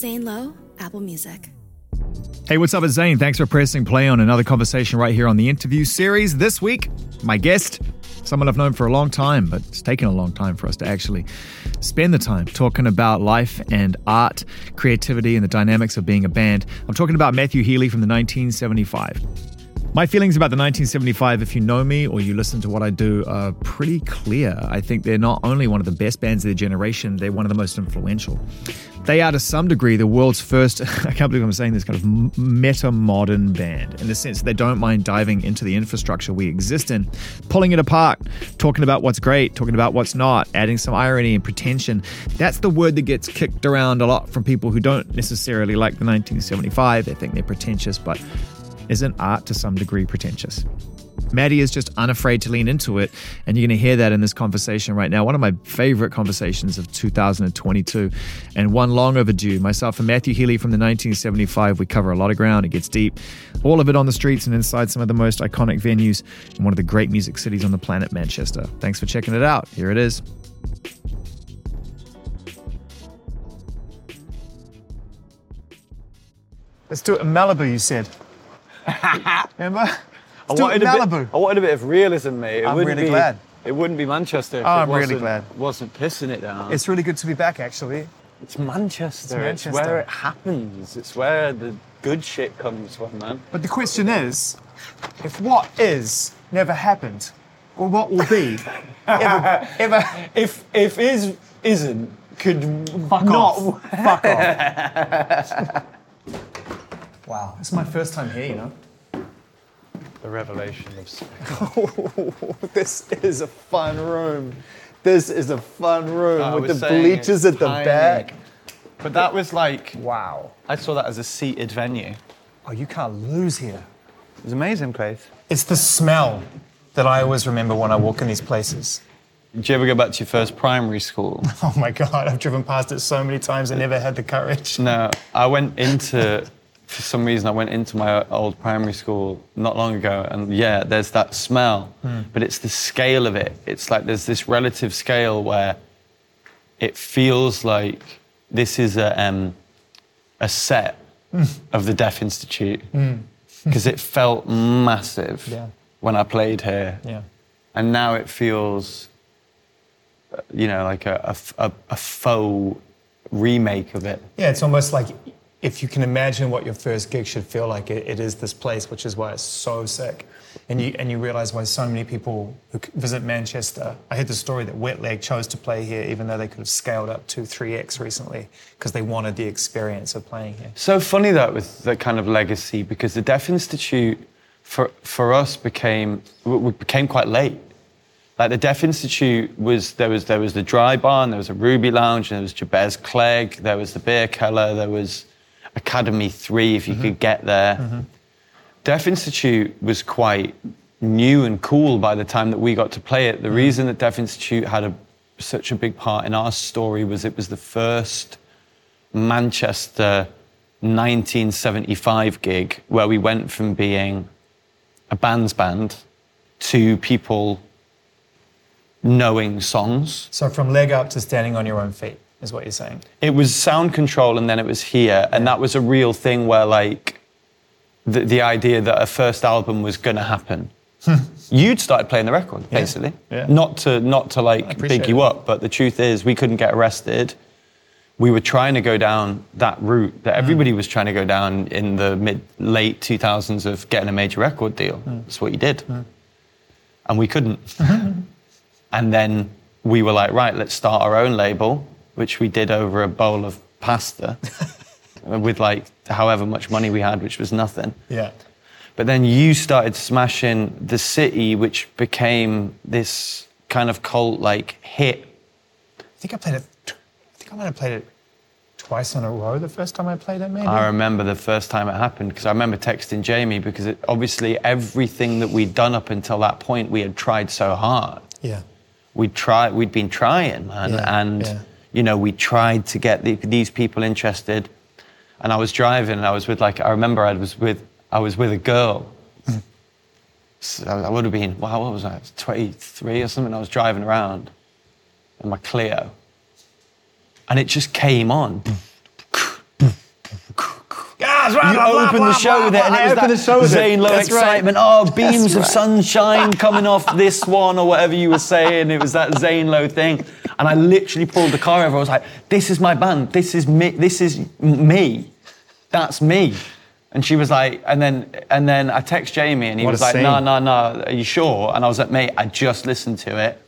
Zane Lowe, Apple Music. Hey, what's up? It's Zane. Thanks for pressing play on another conversation right here on the interview series. This week, my guest, someone I've known for a long time, but it's taken a long time for us to actually spend the time talking about life and art, creativity, and the dynamics of being a band. I'm talking about Matthew Healy from the 1975. My feelings about the 1975, if you know me or you listen to what I do, are pretty clear. I think they're not only one of the best bands of their generation, they're one of the most influential. They are, to some degree, the world's first, I can't believe I'm saying this, kind of meta modern band in the sense that they don't mind diving into the infrastructure we exist in, pulling it apart, talking about what's great, talking about what's not, adding some irony and pretension. That's the word that gets kicked around a lot from people who don't necessarily like the 1975. They think they're pretentious, but isn't art to some degree pretentious? Matty is just unafraid to lean into it, and you're going to hear that in this conversation right now. One of my favorite conversations of 2022, and one long overdue. Myself and Matthew Healy from the 1975, we cover a lot of ground. It gets deep, all of it on the streets and inside some of the most iconic venues in one of the great music cities on the planet, Manchester. Thanks for checking it out. Here it is. Let's do it in Malibu, you said. Remember? I Let's do it wanted, a bit, I wanted a bit of realism, mate. It I'm wouldn't really be, glad. It wouldn't be Manchester if Oh, it I'm really wasn't, glad. wasn't pissing it down. It's really good to be back, actually. It's Manchester. It's It's, where it happens. It's where the good shit comes from, man. But the question is, if what is never happened, or what will be, ever, ever If if is isn't could fuck not off, fuck off. wow, this is my first time here, you know. The revelation of this is a fun room. This is a fun room I with the bleachers at the tiny. back. But that was like Wow. I saw that as a seated venue. Oh, you can't lose here. It was an amazing place. It's the smell that I always remember when I walk in these places. Did you ever go back to your first primary school? Oh my God, I've driven past it so many times. I never had the courage. No, I went into, for some reason, I went into my old primary school not long ago, and yeah, there's that smell, but it's the scale of it. It's like there's this relative scale where it feels like this is a, um, a set of the Deaf Institute, because it felt massive Yeah. when I played here, Yeah. and now it feels, uh, you know, like a, a, a faux remake of it. Yeah, it's almost like if you can imagine what your first gig should feel like, it, it is this place, which is why it's so sick. And you, and you realize why so many people who visit Manchester. I heard the story that Wet Leg chose to play here, even though they could have scaled up to 3x recently, because they wanted the experience of playing here. So funny that with the kind of legacy because the Deaf Institute for for us became we became quite late. Like the Deaf Institute was there was there was the Dry Barn, there was a Ruby Lounge, and there was Jabez Clegg, there was the Beer Keller, there was Academy Three if you mm-hmm. could get there. Mm-hmm. Deaf Institute was quite new and cool by the time that we got to play it. The mm-hmm. reason that Deaf Institute had a, such a big part in our story was it was the first Manchester 1975 gig where we went from being a band's band to people knowing songs. So from leg up to standing on your own feet, is what you're saying. It was sound control and then it was here. And that was a real thing where, like, the, the idea that a first album was going to happen. You'd started playing the record, basically. Yeah. Not to not to like big you up, but the truth is we couldn't get arrested. We were trying to go down that route that everybody was trying to go down in the mid late 2000s of getting a major record deal. Mm. That's what you did. And we couldn't. and then we were like, right, let's start our own label, which we did over a bowl of pasta with like however much money we had, which was nothing. Yeah. But then you started smashing the city, which became this kind of cult like hit. I think I played it. I think I might have played it twice in a row. The first time I played it, maybe. I remember the first time it happened because I remember texting Jamie because it, obviously everything that we'd done up until that point we had tried so hard. yeah. We'd tried, we'd been trying, man, Yeah, and yeah. You know we tried to get the, these people interested. And I was driving, and I was with like I remember I was with I was with a girl. So I would have been wow, what was I? 23 or something. I was driving around in my Clio, and it just came on. Blah, blah, you blah, opened blah, the show blah, with it, and it was that the show. Zane Lowe That's right. excitement. Oh, beams of right. sunshine coming off this one, or whatever you were saying. It was that Zane Lowe thing, and I literally pulled the car over. I was like, "This is my band. This is me. This is me. That's me." And she was like, and then and then I text Jamie, and he What was like, "No, no, no. Are you sure?" And I was like, "Mate, I just listened to it."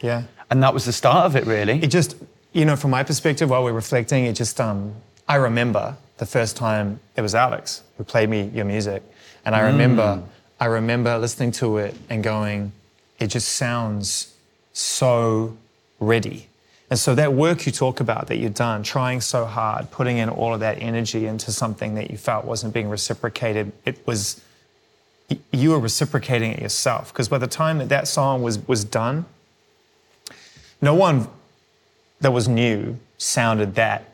Yeah. And that was the start of it, really. It just, you know, from my perspective, while we're reflecting, it just, um, I remember the first time it was Alex who played me your music, and I remember, mm. I remember listening to it and going, it just sounds so ready. And so that work you talk about that you've done, trying so hard, putting in all of that energy into something that you felt wasn't being reciprocated, it was you were reciprocating it yourself. Because by the time that that song was was done, no one that was new sounded that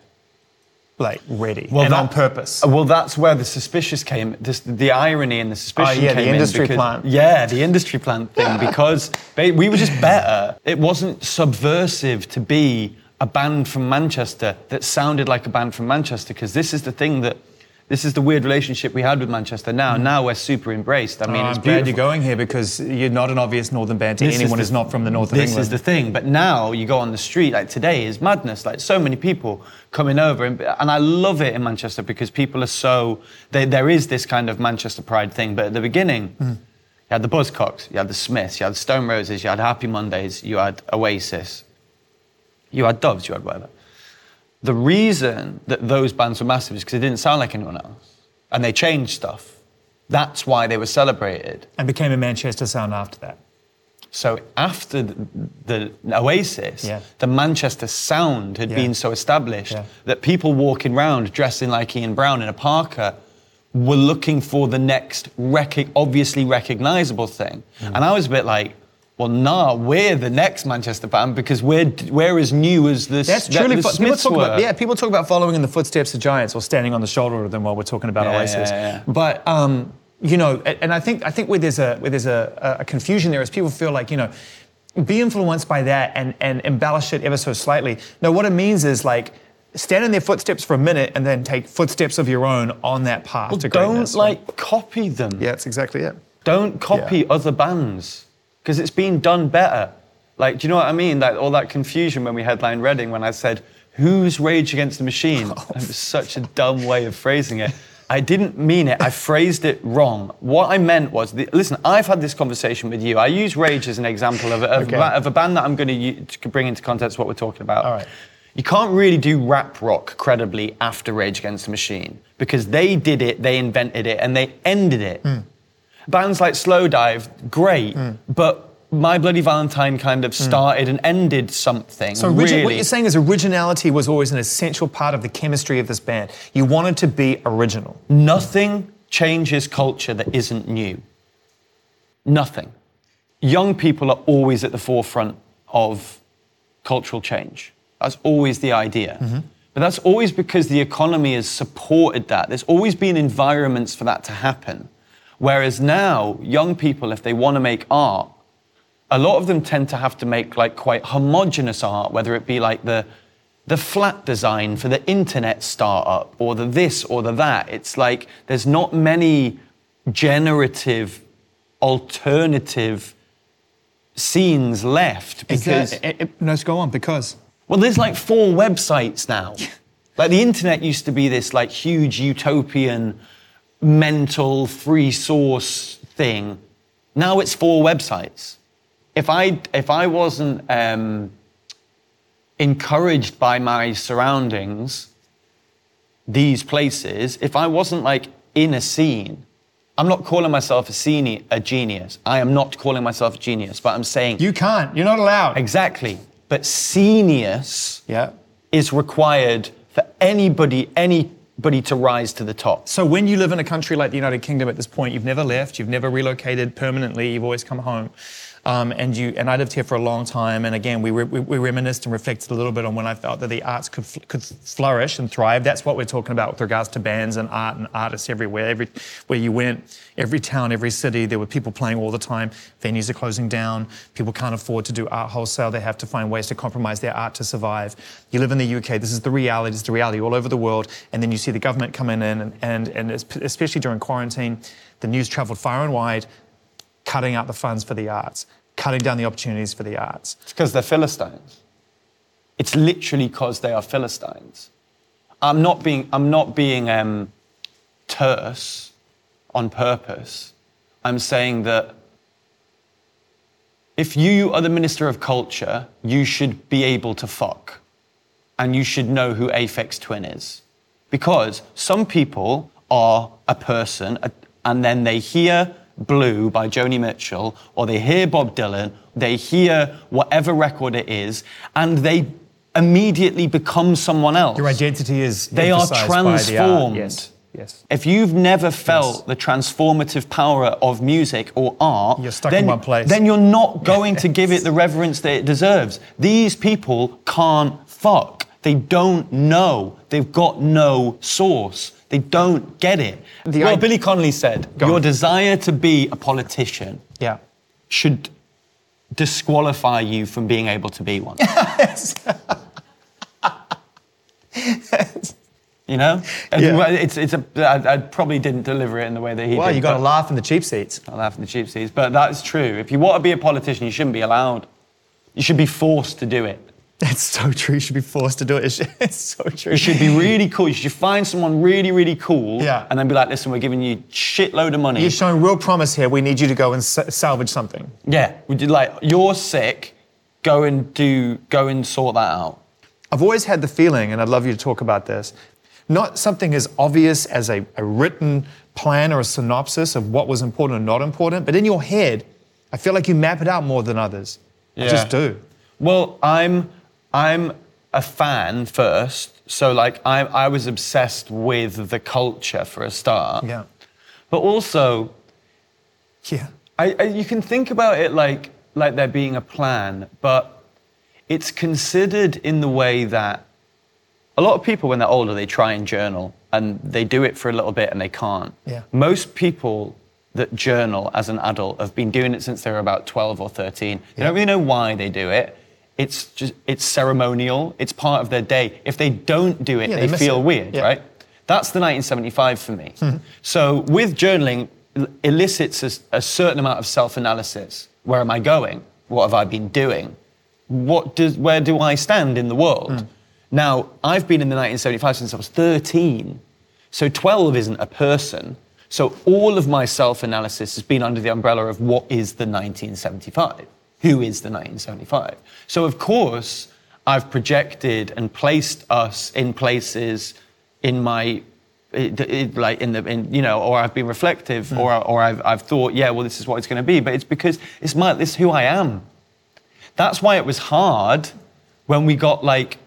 like ready and on purpose. Uh, well, that's where the suspicious came. This, the irony and the suspicion Oh, yeah, the came industry in because, plant. Yeah, the industry plant thing because we were just better. It wasn't subversive to be a band from Manchester that sounded like a band from Manchester because this is the thing that. This is the weird relationship we had with Manchester. Now, now we're super embraced. I mean, Oh, it's I'm glad you're going here because you're not an obvious northern band to This anyone the- who's not from the north of this England. This is the thing. But now you go on the street, like today is madness. Like so many people coming over, and, and I love it in Manchester because people are so. They, there is this kind of Manchester pride thing. But at the beginning, Hmm. you had the Buzzcocks, you had the Smiths, you had the Stone Roses, you had Happy Mondays, you had Oasis, you had Doves, you had whatever. The reason that those bands were massive is because they didn't sound like anyone else, and they changed stuff. That's why they were celebrated. and became a Manchester sound after that. So after the, the Oasis, Yeah. the Manchester sound had Yeah. been so established Yeah. that people walking around dressing like Ian Brown in a parka were looking for the next rec- obviously recognizable thing. Mm. And I was a bit like, well, nah, we're the next Manchester band because we're we're as new as the, That's the, truly the fo- people talk were. about yeah people talk about following in the footsteps of giants or standing on the shoulder of them while we're talking about Yeah, Oasis. yeah, yeah. But um, you know, and I think I think where there's a where there's a, a confusion there is people feel like you know be influenced by that and and embellish it ever so slightly. No, what it means is like stand in their footsteps for a minute and then take footsteps of your own on that path to Don't greatness. like copy them. yeah, that's exactly it. Don't copy Yeah. other bands because it's been done better. Like, do you know what I mean? Like all that confusion when we headlined Reading when I said, "Who's Rage Against the Machine?" It was such a dumb way of phrasing it. I didn't mean it. I phrased it wrong. What I meant was, the, listen, I've had this conversation with you. I use Rage as an example of, a- of, Okay. a, of a band that I'm going to bring into context what we're talking about. All right. You can't really do rap rock credibly after Rage Against the Machine because they did it, they invented it, and they ended it. Hmm. Bands like Slow Slowdive, great, but My Bloody Valentine kind of started and ended something. Hmm. So origi- really. what you're saying is originality was always an essential part of the chemistry of this band. You wanted to be original. Nothing changes culture that isn't new. Nothing. Young people are always at the forefront of cultural change. That's always the idea. But that's always because the economy has supported that. There's always been environments for that to happen. Whereas now, young people, if they want to make art, a lot of them tend to have to make like quite homogenous art, whether it be like the the flat design for the internet startup or the this or the that. It's like there's not many generative, alternative scenes left because that- it- it- no, let's go on because. well, there's like four websites now. Like the internet used to be this like huge utopian, mental free source thing. Now it's four websites. If I if I wasn't um, encouraged by my surroundings, these places, if I wasn't like in a scene, I'm not calling myself a, scene, a genius. I am not calling myself a genius, but I'm saying You can't. You're not allowed. Exactly. But senius Yeah. is required for anybody, anybody to rise to the top. So when you live in a country like the United Kingdom at this point, you've never left, you've never relocated permanently, you've always come home. Um, and you and I lived here for a long time. And again, we, re, we, we reminisced and reflected a little bit on when I felt that the arts could could flourish and thrive. That's what we're talking about with regards to bands and art and artists everywhere. Every where you went, every town, every city, there were people playing all the time. Venues are closing down. People can't afford to do art wholesale. They have to find ways to compromise their art to survive. You live in the UK. This is the reality. It's the reality all over the world. And then you see the government coming in, and and, and especially during quarantine, the news travelled far and wide cutting out the funds for the arts, cutting down the opportunities for the arts. It's because they're Philistines. It's literally because they are Philistines. I'm not being, I'm not being um, terse on purpose. I'm saying that if you are the Minister of Culture, you should be able to fuck. And you should know who Aphex Twin is. Because some people are a person and then they hear Blue by Joni Mitchell, or they hear Bob Dylan, they hear whatever record it is, and they immediately become someone else. Your identity is they are transformed. The yes. Yes. If you've never felt yes. the transformative power of music or art, you're stuck then, in one place. Then you're not going to give it the reverence that it deserves. These people can't fuck. They don't know. They've got no source. They don't get it. The well, I- Billy Connolly said, Go your on. desire to be a politician yeah. should disqualify you from being able to be one. you know, yeah. it's it's a. I, I probably didn't deliver it in the way that he well, did. Well, you got to laugh in the cheap seats. I laugh in the cheap seats, but that's true. If you want to be a politician, you shouldn't be allowed. You should be forced to do it. That's so true. You should be forced to do it. It's so true. You should be really cool. You should find someone really, really cool. Yeah. And then be like, listen, we're giving you shitload of money. You're showing real promise here. We need you to go and salvage something. Yeah. Would you like, you're sick. Go and do, go and sort that out. I've always had the feeling, and I'd love you to talk about this, not something as obvious as a, a written plan or a synopsis of what was important and not important, but in your head, I feel like you map it out more than others. Yeah. I just do. Well, I'm I'm a fan first, so like I, I was obsessed with the culture for a start. Yeah. But also, yeah, I, I, you can think about it like like there being a plan, but it's considered in the way that a lot of people, when they're older, they try and journal and they do it for a little bit and they can't. Yeah. Most people that journal as an adult have been doing it since they were about 12 or 13. They yeah. don't really know why they do it. It's just it's ceremonial. It's part of their day. If they don't do it, yeah, they, they feel it. weird, yeah. right? That's the 1975 for me. Mm-hmm. So with journaling, elicits a, a certain amount of self-analysis. Where am I going? What have I been doing? What does where do I stand in the world? Mm. Now, I've been in the 1975 since I was 13. So 12 isn't a person. So all of my self analysis has been under the umbrella of what is the 1975? Who is the 1975. So, of course, I've projected and placed us in places in my it, it, like in the in, you know or I've been reflective mm. or or I've, I've thought yeah well this is what it's going to be but it's because it's my this is who I am that's why it was hard when we got like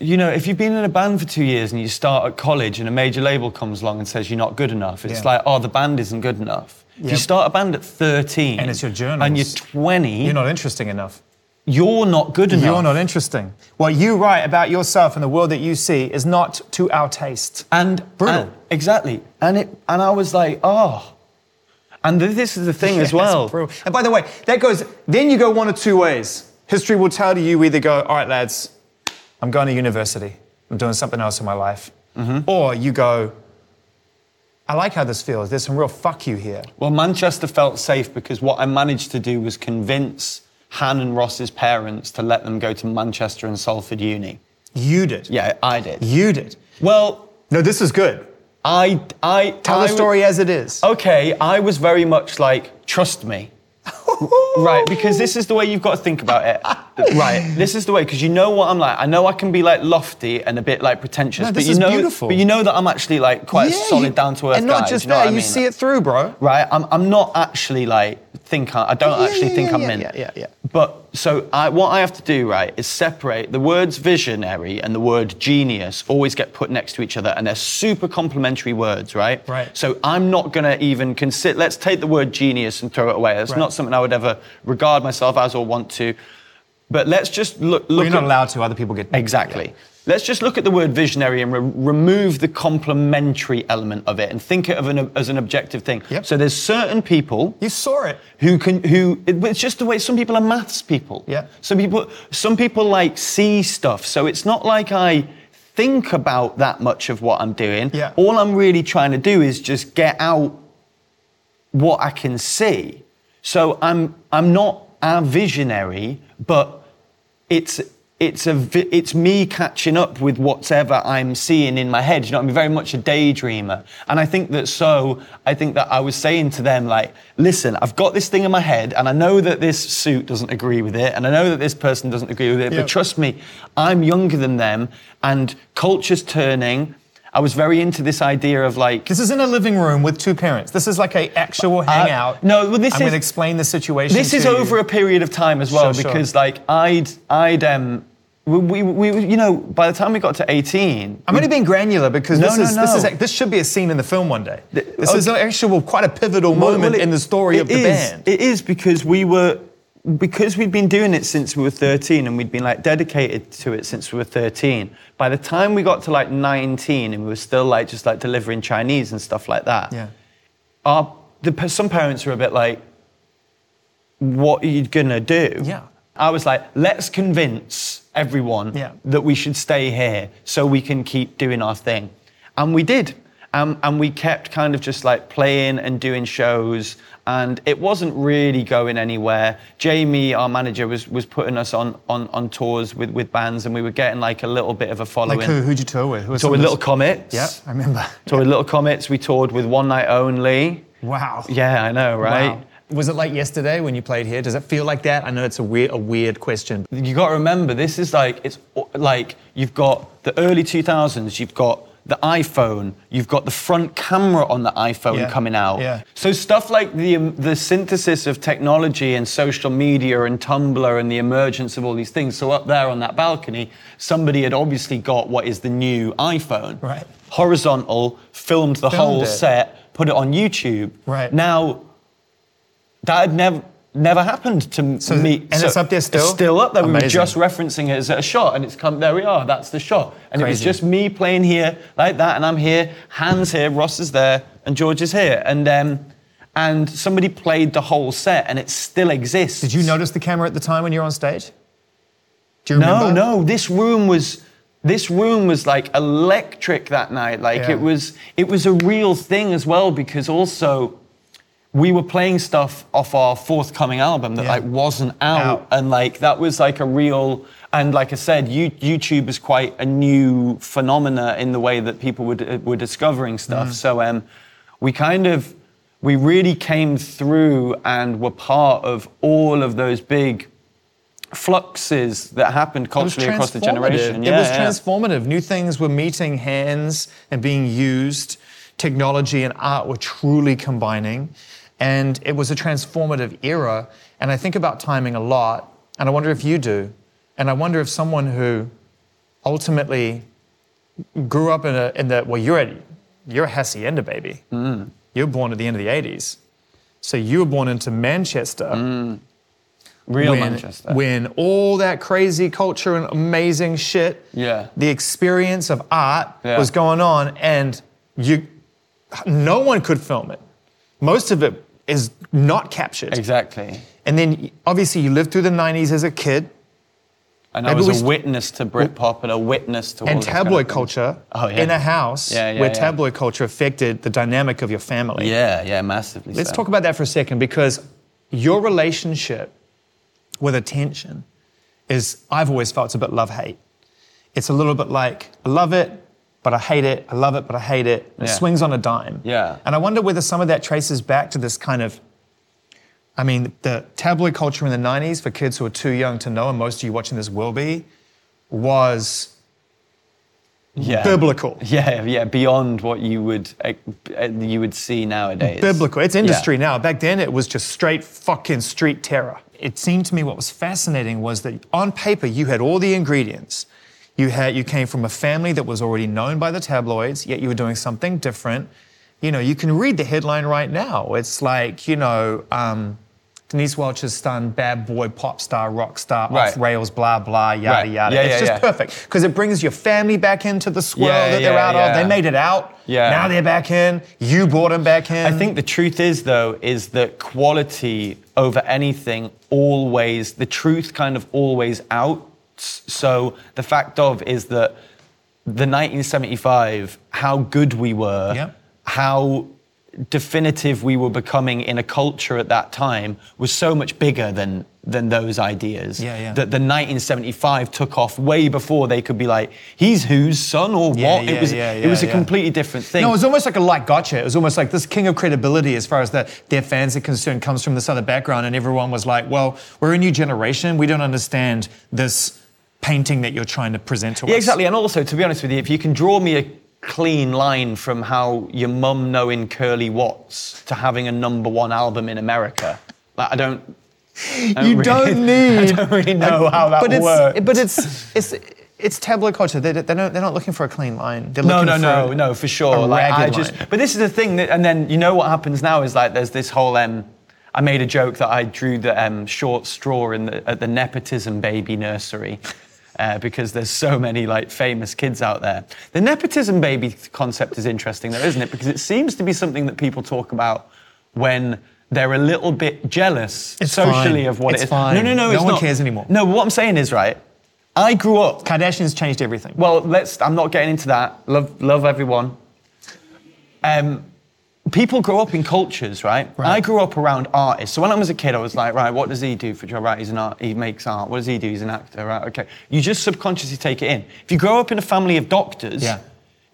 you know if you've been in a band for two years and you start at college and a major label comes along and says you're not good enough it's yeah. like oh the band isn't good enough Yep. If you start a band at 13 and it's your journals, and you're 20, you're not interesting enough. You're not good enough. You're not interesting. What you write about yourself and the world that you see is not to our taste. And brutal. And, exactly. And it and I was like, oh. And this is the thing as well. And by the way, that goes. Then you go one of two ways. History will tell you either go, all right, lads, I'm going to university. I'm doing something else in my life. Mm-hmm. Or you go, I like how this feels. There's some real fuck you here. Well, Manchester felt safe because what I managed to do was convince Hann and Ross's parents to let them go to Manchester and Salford Uni. You did? Yeah, I did. You did? Well, no, this is good. I, I tell I, the story as it is. Okay, I was very much like, trust me, right? Because this is the way you've got to think about it. right. This is the way because you know what I'm like. I know I can be like lofty and a bit like pretentious, No, but this you is know, beautiful. but you know that I'm actually like quite a Yeah, solid, you- down to earth And not guy. just do you know that, what I you mean? see it through, bro. right? I'm, I'm not actually like think I, I don't Yeah, actually yeah, think yeah, I'm yeah, in. yeah, yeah, yeah. But so I, what I have to do, right, is separate the words visionary and the word genius. Always get put next to each other, and they're super complementary words, right? Right. So I'm not gonna even consider. Let's take the word genius and throw it away. That's Right. not something I would ever regard myself as or want to. But let's just look. look Well, you're not at- allowed to. Other people get Exactly. Let's just look at the word visionary and re- remove the complementary element of it and think of an, as an objective thing. Yep. So there's certain people You saw it. who can who it- it's just the way some people are maths people. Yeah. Some people some people like see stuff. So it's not like I think about that much of what I'm doing. Yeah. All I'm really trying to do is just get out what I can see. So I'm I'm not a visionary, but it's it's a it's me catching up with whatever I'm seeing in my head. You know, I'm very much a daydreamer, and I think that so. I think that I was saying to them like, listen, I've got this thing in my head, and I know that this suit doesn't agree with it, and I know that this person doesn't agree with it. Yeah. But trust me, I'm younger than them, and culture's turning. I was very into this idea of like This is in a living room with two parents. This is like a actual hangout. Uh, no, well, this I'm is- going to explain the situation. This is you. over a period of time as well Sure, sure. because like I'd I'd um we, we, we you know by the time we got to 18 I'm only being granular because No, this no, is this is this should be a scene in the film one day. This is okay. actual quite a pivotal Well, moment well, it- in the story of the is- band. It is because we were because we'd been doing it since we were 13 and we'd been like dedicated to it since we were 13. By the time we got to like 19 and we were still like just like delivering Chinese and stuff like that. yeah. Our the some parents were a bit like, "What are you gonna do?" Yeah. I was like, "Let's convince everyone Yeah. that we should stay here so we can keep doing our thing," and we did. Um, and we kept kind of just like playing and doing shows, and it wasn't really going anywhere. Jamie, our manager, was was putting us on on, on tours with, with bands, and we were getting like a little bit of a following. Like who? Who'd you tour with? Who Toured with Little Comets. Yeah, I remember. Toured with Little Comets. We toured with One Night Only. Wow. Yeah, I know, right? Wow. Was it like yesterday when you played here? Does it feel like that? I know it's a weird, a weird question. You got to remember, this is like it's like you've got the early 2000s. You've got the iPhone. You've got the front camera on the iPhone Yeah, coming out. yeah. So stuff like the um, the synthesis of technology and social media and Tumblr and the emergence of all these things. So up there on that balcony, somebody had obviously got what is the new iPhone. Right. Horizontal, filmed the Filmed whole it. set, put it on YouTube. Right. Now that had never never happened to So- me. and it's up there still? It's still up there. We were just referencing it as a shot, and it's come. There we are. That's the shot. And it was just me playing here like that, and I'm here. hands here, Ross is there, and George is here, and um, and somebody played the whole set, and it still exists. Did you notice the camera at the time when you were on stage? Do you No, remember? no. This room was. This room was like electric that night. Like Yeah. it was. It was a real thing as well because also. We were playing stuff off our forthcoming album that Yeah. like wasn't out, Out. and like that was like a real. And like I said, you, YouTube is quite a new phenomena in the way that people were, uh, were discovering stuff. So um, we kind of, we really came through and were part of all of those big fluxes that happened culturally across the generation. It was yeah. transformative. New things were meeting hands and being used. Technology and art were truly combining. And it was a transformative era. And I think about timing a lot. And I wonder if you do. And I wonder if someone who ultimately grew up in, a, in the, well, you're, a, you're a Hacienda baby. Mm. You're born at the end of the 80s. So you were born into Manchester Real when, Manchester. when all that crazy culture and amazing shit, Yeah. the experience of art Yeah. was going on, and you, no one could film it. Most of it is not captured. exactly. And then obviously you lived through the '90s as a kid, And I was a witness to Britpop and a witness to all and this kind of tabloid culture Oh, yeah. in a house Yeah, yeah, where yeah. tabloid culture affected the dynamic of your family. Yeah, yeah, massively. Let's so. talk about that for a second because your relationship with attention is, I've always felt it's a bit love hate. It's a little bit like, I love it, but I hate it. I love it, but I hate it. It swings on a dime. Yeah. And I wonder whether some of that traces back to this kind of I mean, the tabloid culture in the 90s, for kids who are too young to know, and most of you watching this will be, was yeah. biblical. Yeah, yeah, beyond what you would uh, you would see nowadays. Biblical. It's industry Yeah. now. Back then, it was just straight fucking street terror. It seemed to me what was fascinating was that on paper you had all the ingredients. You had you came from a family that was already known by the tabloids, yet you were doing something different. You know, you can read the headline right now. It's like you know. Um, Denise Welch's son, bad boy, pop star, rock star, off rails, blah blah, yada Right. yada. Yeah, it's yeah, just yeah. perfect because it brings your family back into the swirl that they're out of. They made it out. Yeah. Now they're back in. You brought them back in. I think the truth is, though, is that quality over anything always, the truth kind of always out. So the fact of is that the 1975, how good we were, Yep. how definitive we were becoming in a culture at that time was so much bigger than than those ideas. Yeah, yeah. That the 1975 took off way before they could be like, he's whose son or Yeah, what? yeah, it was yeah, it was a yeah. completely different thing. No, it was almost like a light gotcha. It was almost like this king of credibility as far as the, their fans are concerned comes from this other background, and everyone was like, well, we're a new generation. We don't understand this painting that you're trying to present to Yeah, us. exactly. And also, to be honest with you, if you can draw me a clean line from how your mum knowing Curly Watts to having a number one album in America, like, I don't. I You really- don't need. I don't really know how that but it's, works. But it's it's it's tabloid culture. They, they don't, they're not looking for a clean line. They're No, looking no, for no, a- no, for sure. a Like, I ragged just, line. but this is the thing, that, and then you know what happens now is like there's this whole. Um, I made a joke that I drew the um, short straw in the, at the nepotism baby nursery. Uh, because there's so many like famous kids out there. The nepotism baby concept is interesting, though, isn't it? Because it seems to be something that people talk about when they're a little bit jealous It's socially fine. of what It's it is. fine. No, no, no, No one not. cares anymore. No, what I'm saying is right. I grew up Kardashians changed everything. well, let's. I'm not getting into that. Love, love everyone. Um, people grow up in cultures, right? Right. I grew up around artists. So when I was a kid, I was like, right, what does he do for a job? Right, he's an art. He makes art. What does he do? He's an actor. Right, okay. You just subconsciously take it in. If you grow up in a family of doctors, Yeah.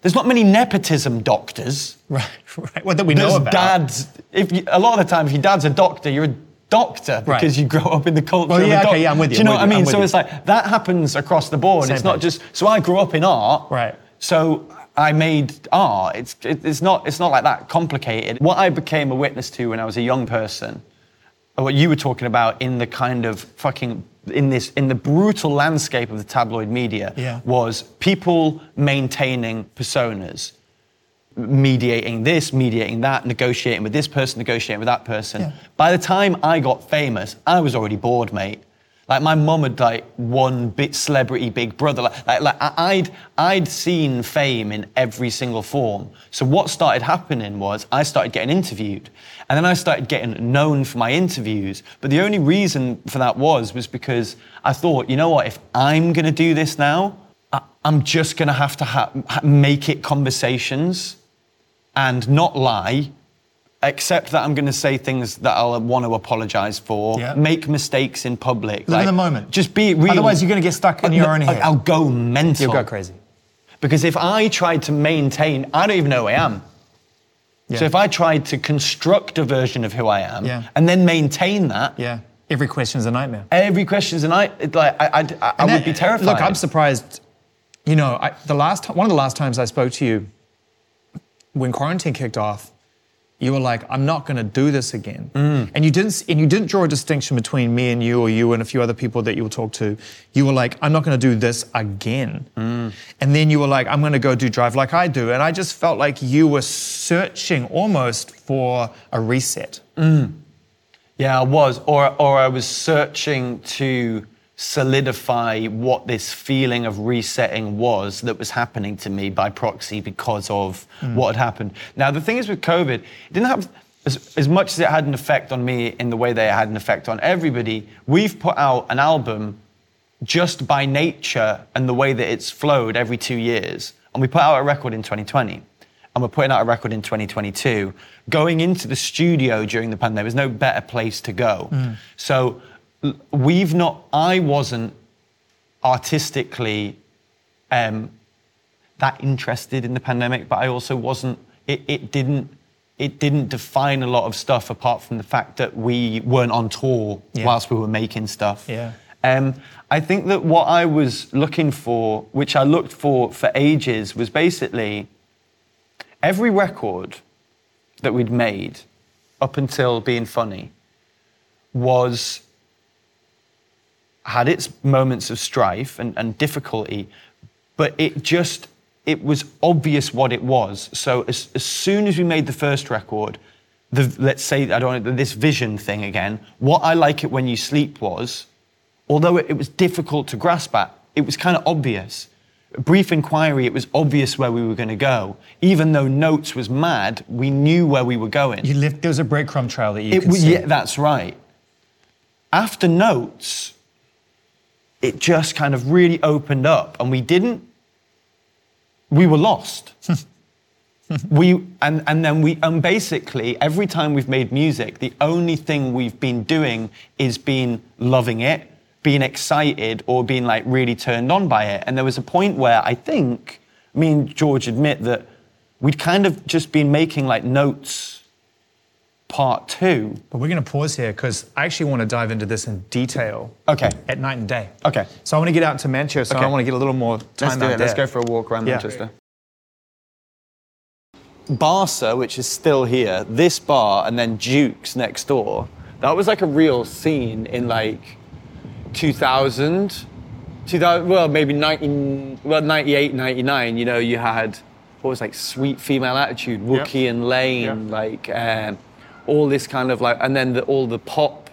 there's not many nepotism doctors. right, right. Well, that we know about. dads. If you, a lot of the time, if your dad's a doctor, you're a doctor Right. because you grow up in the culture. Well, of yeah, a doc- okay, yeah, I'm with you, Do you know what I mean? So you. it's like that happens across the board. Same it's not page. just. So I grew up in art. Right. So I made art. It's it, it's not it's not like that complicated. What I became a witness to when I was a young person, or what you were talking about in the kind of fucking in this in the brutal landscape of the tabloid media Yeah. was people maintaining personas mediating this, mediating that, negotiating with this person, negotiating with that person. Yeah. By the time I got famous, I was already bored, mate. Like my mum had like won bit celebrity Big Brother. Like, like, like I'd I'd seen fame in every single form. So what started happening was I started getting interviewed, and then I started getting known for my interviews. But the only reason for that was was because I thought, you know what, if I'm gonna do this now, I, I'm just gonna have to ha- make it conversations and not lie, except that I'm going to say things that I'll want to apologize for, Yeah. make mistakes in public. Live in the moment. Just be real. Otherwise, you're gonna get stuck in your own head. I'll go mental. You'll go crazy. Because if I tried to maintain, I don't even know who I am. Yeah. So if I tried to construct a version of who I am Yeah. and then maintain that, Yeah. Every question's a nightmare. every question's a night, like I, I'd- I, I And would that- be terrified. Look, I'm surprised. You know, I, the last one of the last times I spoke to you, when quarantine kicked off, you were like, "I'm not going to do this again," Mm. and you didn't. And you didn't draw a distinction between me and you, or you and a few other people that you will talk to. You were like, "I'm not going to do this again," Mm. and then you were like, "I'm going to go do drive like I do," and I just felt like you were searching almost for a reset. Yeah, I was, or or I was searching to solidify what this feeling of resetting was that was happening to me by proxy because of hmm. what had happened. Now the thing is with COVID, it didn't have as, as much as it had an effect on me in the way that it had an effect on everybody. We've put out an album just by nature and the way that it's flowed every two years. And we put out a record in 2020. And we're putting out a record in 2022. Going into the studio during the pandemic, there's no better place to go. Hmm. So l- we've not, I wasn't artistically um, that interested in the pandemic, but I also wasn't, it, it didn't it didn't define a lot of stuff apart from the fact that we weren't on tour Yeah. whilst we were making stuff. Yeah. Um, I think that what I was looking for, which I looked for for ages, was basically every record that we'd made up until being funny was had its moments of strife and, and difficulty, but it just it was obvious what it was. So as, as soon as we made the first record, the let's say I don't know this vision thing again. What I like it when you sleep was, although it, it was difficult to grasp at, it was kind of obvious. A Brief inquiry, it was obvious where we were going to go. Even though Notes was mad, we knew where we were going. You left, there was a breadcrumb trail that you It could see. yeah, that's right. After notes, it just kind of really opened up, and we didn't. We were lost. we and and then we and basically every time we've made music, the only thing we've been doing is been loving it, being excited, or being like really turned on by it. And there was a point where I think me and George admit that we'd kind of just been making like notes part two. But we're going to pause here because I actually want to dive into this in detail. Okay. At night and day. Okay. So I want to get out to Manchester. Okay. I want to get a little more time out there. Let's go for a walk around Yeah. Manchester. Barca, which is still here, this bar, and then Duke's next door. That was like a real scene in like 2000, 2000 well, maybe 19, well, 98, 99. You know, you had what was like Sweet Female Attitude, Wookie and Lane, like um, all this kind of like, and then the, all the pop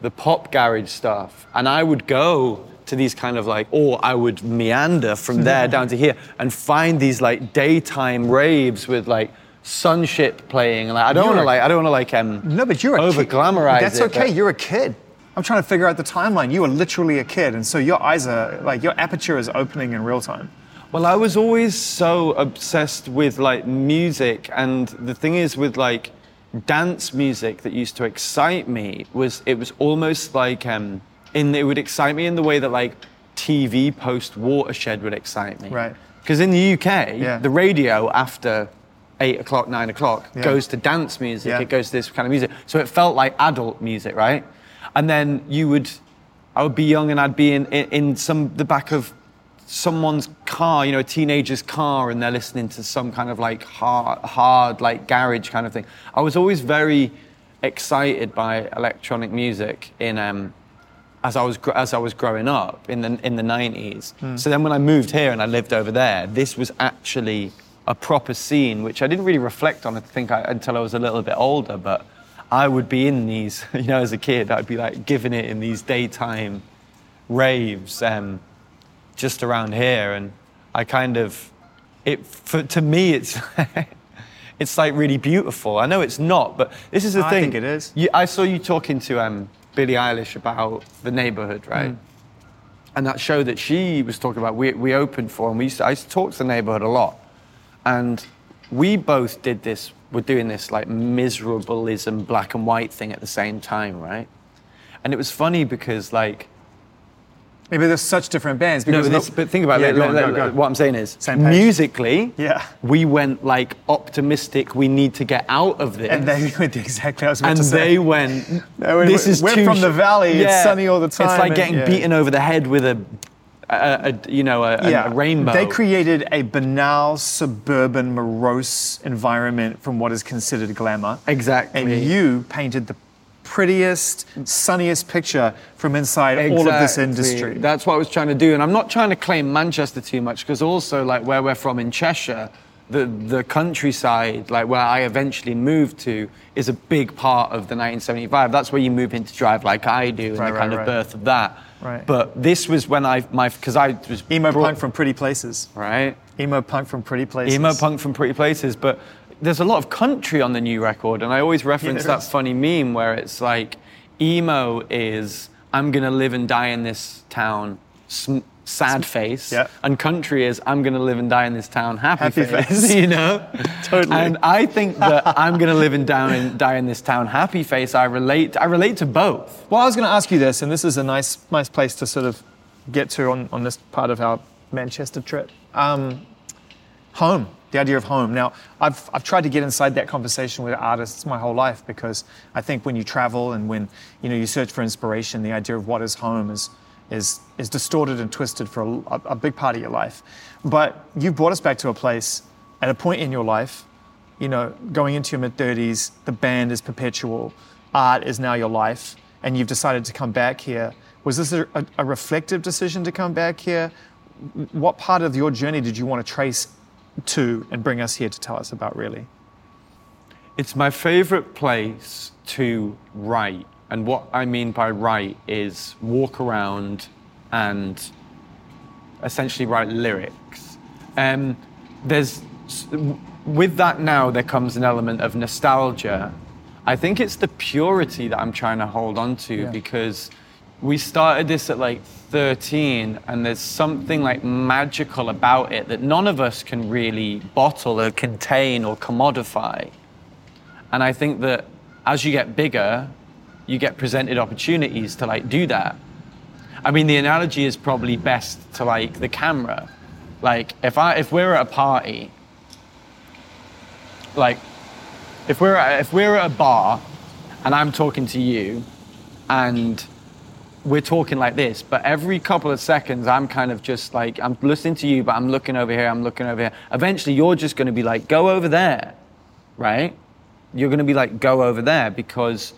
the pop garage stuff. And I would go to these kind of like, or I would meander from there down to here and find these like daytime raves with like sunship playing. And like, I don't want to like, I don't want to like um No, but you're over glamorize That's it. okay. but- You're a kid. I'm trying to figure out the timeline. You were literally a kid, and so your eyes are like your aperture is opening in real time. Well, I was always so obsessed with like music, and the thing is with like dance music that used to excite me was it was almost like um, in it would excite me in the way that like TV post Watershed would excite me. Right. Because in the UK, Yeah. the radio after eight o'clock, nine o'clock Yeah. goes to dance music. Yeah. It goes to this kind of music. So it felt like adult music, right? And then you would, I would be young and I'd be in, in, in some the back of someone's car, you know, a teenager's car, and they're listening to some kind of like hard, hard like garage kind of thing. I was always very excited by electronic music in um, as I was as I was growing up in the in the 90s. So then when I moved here and I lived over there, this was actually a proper scene, which I didn't really reflect on. I think I, until I was a little bit older, but. I would be in these, you know, as a kid, I'd be like giving it in these daytime raves. Um, just around here, and I kind of, it for, to me it's. It's like really beautiful. I know it's not, but this is the I thing. I think it is. You, I saw you talking to um, Billie Eilish about the neighborhood, right? Mm. And that show that she was talking about, we, we opened for, and we used to, I used to talk to the neighborhood a lot. And we both did this, we're doing this like miserableism, black and white thing at the same time, right? And it was funny because, like, Maybe there's such different bands. no, Because but, this, but think about Yeah, it. go on, go, go. What I'm saying is, musically, Yeah. we went like optimistic. We need to get out of this. And they went exactly. I was about and to say. they went. They went, this is "We're from sh-" the valley, it's sunny all the time. It's like and- getting yeah. beaten over the head with a, a, a you know, a- yeah, a rainbow. They created a banal, suburban, morose environment from what is considered glamour. Exactly. And you painted the prettiest, sunniest picture from inside all of this industry. That's what I was trying to do, and I'm not trying to claim Manchester too much because also like where we're from in Cheshire, the the countryside, like where I eventually moved to, is a big part of the 1975. That's where you move into drive like I do, and Right, the right, kind right. of birth of that. Right. But this was when I my because I was Emo brought- punk from pretty places. right. Emo punk from pretty places. Emo punk from Pretty Places, but there's a lot of country on the new record, and I always reference that is. funny meme where it's like, emo is I'm gonna live and die in this town, sm- sad face, Yeah. and country is I'm gonna live and die in this town, happy, Happy face, face. you know? Totally. And I think that I'm gonna live and die in, die in this town, happy face. I relate. I relate to both. Well, I was going to ask you this, and this is a nice, nice place to sort of get to on, on this part of our Manchester trip. Um, home. The idea of home. Now, I've, I've tried to get inside that conversation with artists my whole life because I think when you travel and when you know you search for inspiration, the idea of what is home is is is distorted and twisted for a, a big part of your life. But you've brought us back to a place at a point in your life, you know, going into your mid 30s, the band is perpetual, art is now your life, and you've decided to come back here. Was this a, a reflective decision to come back here? What part of your journey did you want to trace to and bring us here to tell us about, really? It's my favorite place to write. And what I mean by write is walk around and essentially write lyrics. Um, there's with that now there comes an element of nostalgia. I think it's the purity that I'm trying to hold on to Yeah. because we started this at like 13 and there's something like magical about it that none of us can really bottle or contain or commodify. And I think that as you get bigger, you get presented opportunities to like do that. I mean, the analogy is probably best to like the camera. Like if I if we're at a party, like if we're at, if we're at a bar and I'm talking to you and we're talking like this, but every couple of seconds I'm kind of just like I'm listening to you, but I'm looking over here, I'm looking over here. Eventually you're just gonna be like, go over there, right? You're gonna be like, go over there because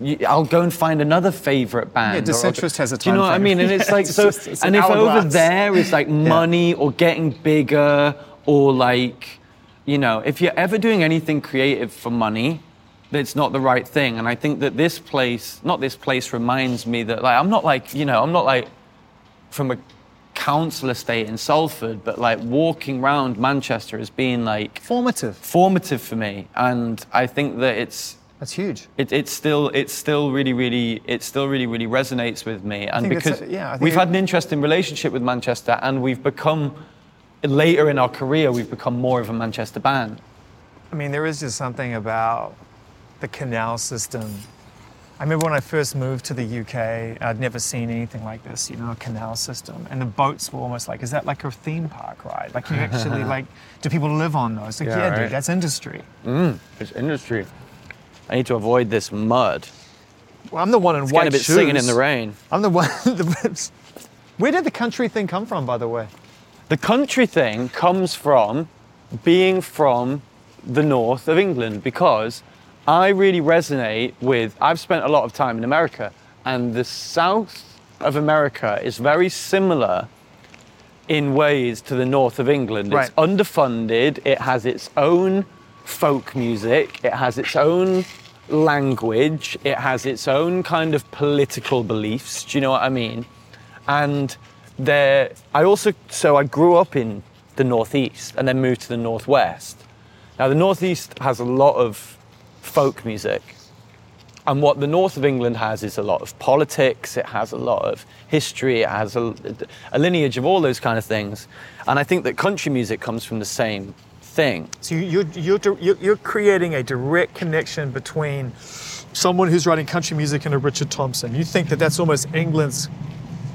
you, I'll go and find another favorite band. Yeah, disinterest has a Do you know what I mean? And it's Yeah, like it's so. just- it's and an if over hourglass. there is like money or getting bigger or like, you know, if you're ever doing anything creative for money, that's not the right thing. And I think that this place, not this place, reminds me that like I'm not like you know I'm not like from a council estate in Salford, but like walking around Manchester has been like Formative. formative for me, and I think that it's That's huge. it, it's still it's still really really it still really really resonates with me and because yeah, we've had an interesting relationship with Manchester and we've become later in our career we've become more of a Manchester band I mean, there is just something about the canal system. I remember when I first moved to the UK, I'd never seen anything like this, you know, a canal system. And the boats were almost like, is that like a theme park ride? Like, you actually, like, do people live on those? Like, Yeah, yeah, right. dude, that's industry. Mm, it's industry I need to avoid this mud Well, I'm the one in it's white bit shoes. singing in the rain I'm the one. the- Where did the country thing come from, by the way? the country thing comes from being from the north of England because I really resonate with. I've spent a lot of time in America, and the south of America is very similar in ways to the north of England. Right. It's underfunded, it has its own folk music, it has its own language, it has its own kind of political beliefs. Do you know what I mean? And there, I also, so I grew up in the northeast and then moved to the northwest. Now, the northeast has a lot of folk music. And what the north of England has is a lot of politics, it has a lot of history, it has a, a lineage of all those kind of things. And I think that country music comes from the same thing. So you- you're, you're, creating a direct connection between someone who's writing country music and a Richard Thompson. You think that that's almost England's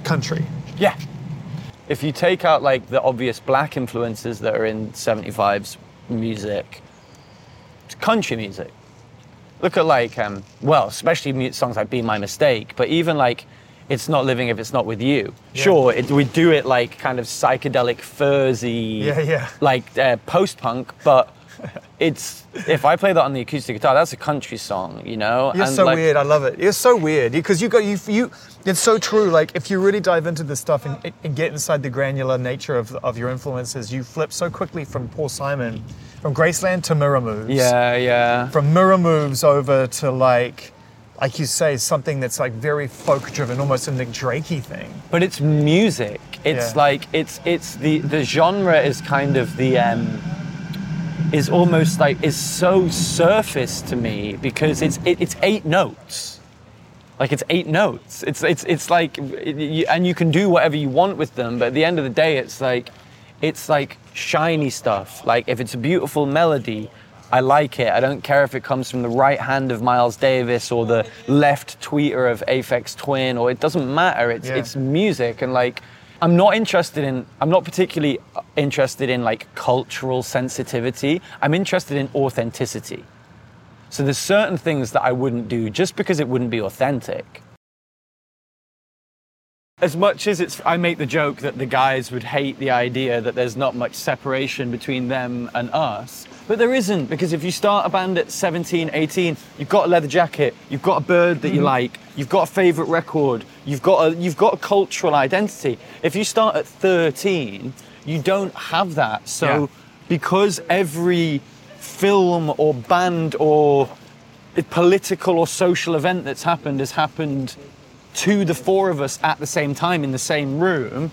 country. Yeah. If you take out like the obvious black influences that are in 75's music, it's country music. Look at like, um, well, especially songs like "Be My Mistake," but even like, "It's Not Living If It's Not With You." Sure, it, we do it like kind of psychedelic, furzy, Yeah, yeah. like uh, post-punk, but it's if I play that on the acoustic guitar, that's a country song, you know. You're And, so like, weird. I love it. You're so weird because you got you you. It's so true. Like if you really dive into this stuff and, and get inside the granular nature of, of your influences, you flip so quickly from Paul Simon, from Graceland to Mirror Moves. Yeah, yeah. From Mirror Moves over to like, like you say, something that's like very folk driven, almost a Nick Drakey thing. but it's music. It's Yeah. like it's it's the the genre is kind of the um is almost like is so surface to me because it's it, it's eight notes. Like it's eight notes. It's it's it's like it, you, and you can do whatever you want with them, but at the end of the day, it's like it's like shiny stuff. Like if it's a beautiful melody. I like it. I don't care if it comes from the right hand of Miles Davis or the left tweeter of Aphex Twin, or it doesn't matter. It's Yeah. it's music and like I'm not interested in. I'm not particularly interested in like cultural sensitivity. I'm interested in authenticity. So there's certain things that I wouldn't do just because it wouldn't be authentic. As much as it's, I make the joke that the guys would hate the idea that there's not much separation between them and us, but there isn't because if you start a band at 17, 18, you've got a leather jacket, you've got a bird that you mm-hmm. like, you've got a favorite record, you've got a, you've got a cultural identity. If you start at 13, you don't have that. So Yeah. because every film or band or political or social event that's happened has happened to the four of us at the same time in the same room,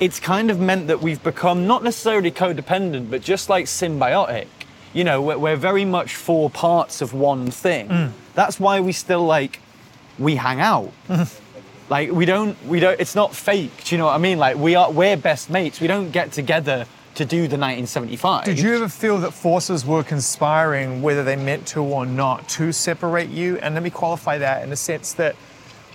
it's kind of meant that we've become not necessarily codependent, but just like symbiotic. You know, we're, we're very much four parts of one thing. Mm. That's why we still like we hang out. Mm-hmm. like we don't we don't it's not fake. Do you know what I mean? Like we are we're best mates. We don't get together to do the 1975. Did you ever feel that forces were conspiring, whether they meant to or not, to separate you? And let me qualify that in the sense that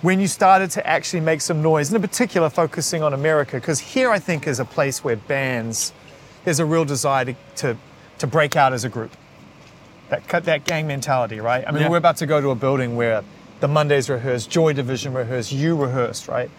when you started to actually make some noise, and in particular focusing on America, because here I think is a place where bands, there's a real desire to, to, to break out as a group. That, cut that gang mentality, right? I mean, Yeah. we're about to go to a building where the Mondays rehearse, Joy Division rehearse, you rehearsed, right?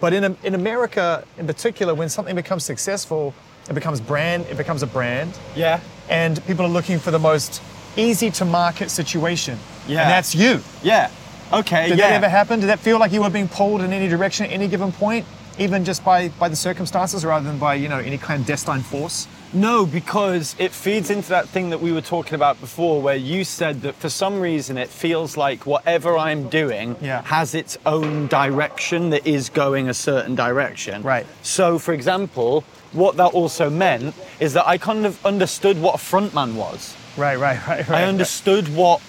But in, in America, in particular, when something becomes successful, it becomes brand, it becomes a brand, Yeah. and people are looking for the most easy to market situation. Yeah. And that's you. Yeah. Okay. Did yeah. that ever happen? Did that feel like you were being pulled in any direction at any given point, even just by, by the circumstances rather than by, you know, any clandestine force? No, because it feeds into that thing that we were talking about before, where you said that for some reason it feels like whatever I'm doing Yeah. has its own direction that is going a certain direction. Right. So, for example, what that also meant is that I kind of understood what a frontman was. Right, right, right, right. I understood what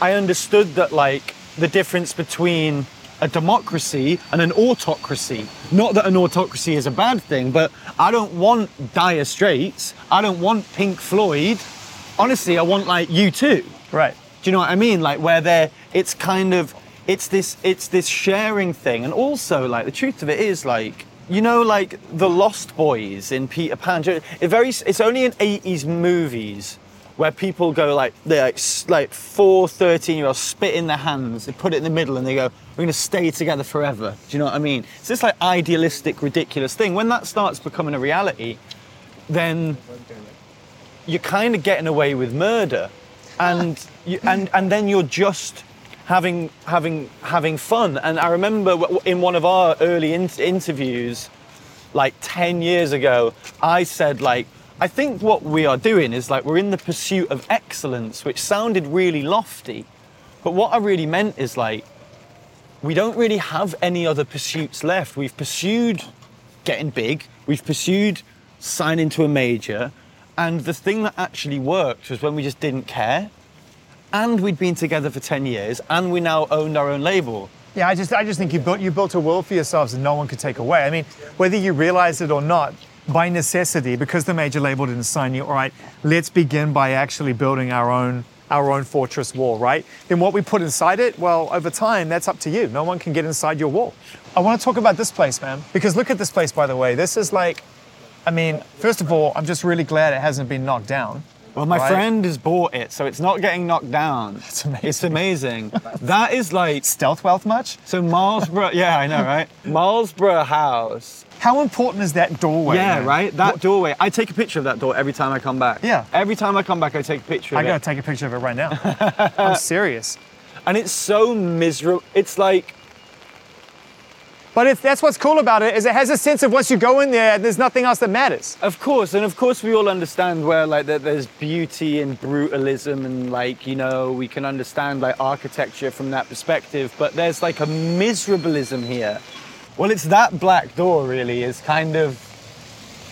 I understood that like the difference between a democracy and an autocracy. Not that an autocracy is a bad thing, but I don't want Dire Straits. I don't want Pink Floyd. Honestly, I want like U2. Right. Do you know what I mean? Like where they're it's kind of it's this it's this sharing thing. And also like the truth of it is like you know like the Lost Boys in Peter Pan. It very it's only in 80s movies where people go like they're like, like four 13 year olds spit in their hands, they put it in the middle and they go, We're gonna stay together forever. Do you know what I mean? It's this like idealistic, ridiculous thing. When that starts becoming a reality, then you're kind of getting away with murder, and you, and and then you're just having having having fun. And I remember in one of our early in- interviews, like ten years ago, I said like. I think what we are doing is like we're in the pursuit of excellence, which sounded really lofty. But what I really meant is like, we don't really have any other pursuits left. We've pursued getting big, we've pursued signing to a major, and the thing that actually worked was when we just didn't care. And we'd been together for 10 years, and we now owned our own label. Yeah, I just I just think you built you built a world for yourselves that no one could take away. I mean, whether you realize it or not, by necessity, because the major label didn't sign you, all right, let's begin by actually building our own our own fortress wall, right? Then what we put inside it, well, over time, that's up to you. No one can get inside your wall. I want to talk about this place, man, because look at this place, by the way. This is like, I mean, first of all, I'm just really glad it hasn't been knocked down. Well, my Right. friend has bought it, so it's not getting knocked down. It's amazing. It's amazing. that is like Stealth wealth much? so Marlsborough. Yeah, I know, right? Marlsborough House. How important is that doorway? yeah, man? right. That doorway. I take a picture of that door every time I come back. Yeah. Every time I come back, I take a picture of I it. gotta take a picture of it right now. I'm serious. and it's so miserable. It's like But that's what's cool about it, is it has a sense of once you go in there, there's nothing else that matters. Of course, and of course, we all understand where like that there's beauty in brutalism, and like you know we can understand like architecture from that perspective. But there's like a miserableism here. Well, it's that black door really is kind of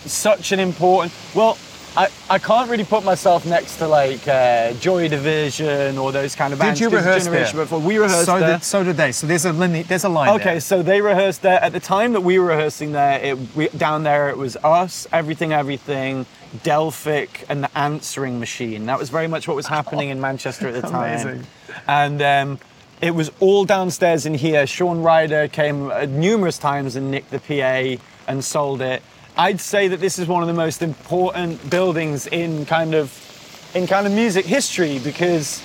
such an important. Well, I, I can't really put myself next to like uh, Joy Division or those kind of bands. Did you rehearse Generation there? Before. We rehearsed so there. Did, so did they. So there's a line, there's a line Okay, there. so they rehearsed there. At the time that we were rehearsing there, it, we, down there it was us, everything, everything, Delphic, and the answering machine. That was very much what was happening in Manchester at the time. Amazing. And um, it was all downstairs in here. Shaun Ryder came uh, numerous times and nicked the PA. and sold it. I'd say that this is one of the most important buildings in kind of in kind of music history because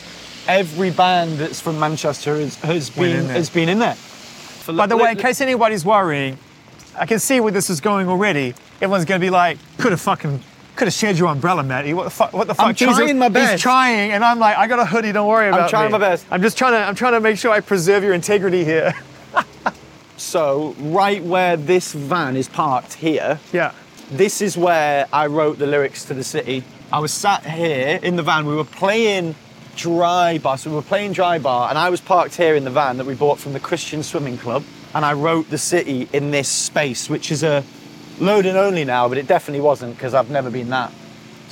every band that's from Manchester has, has been has been in there. By the way, in case anybody's worrying, I can see where this is going already. Everyone's going to be like, could have fucking, could have shared your umbrella, Matty. What the fuck? What the fuck? I'm trying my best. He's trying, and I'm like, I got a hoodie. Don't worry about it. I'm trying me. my best. I'm just trying to. I'm trying to make sure I preserve your integrity here. So right where this van is parked here, yeah. this is where I wrote the lyrics to the city. I was sat here in the van. We were playing dry bar. So we were playing dry bar, and I was parked here in the van that we bought from the Christian Swimming Club. And I wrote the city in this space, which is a loading only now, but it definitely wasn't because I've never been that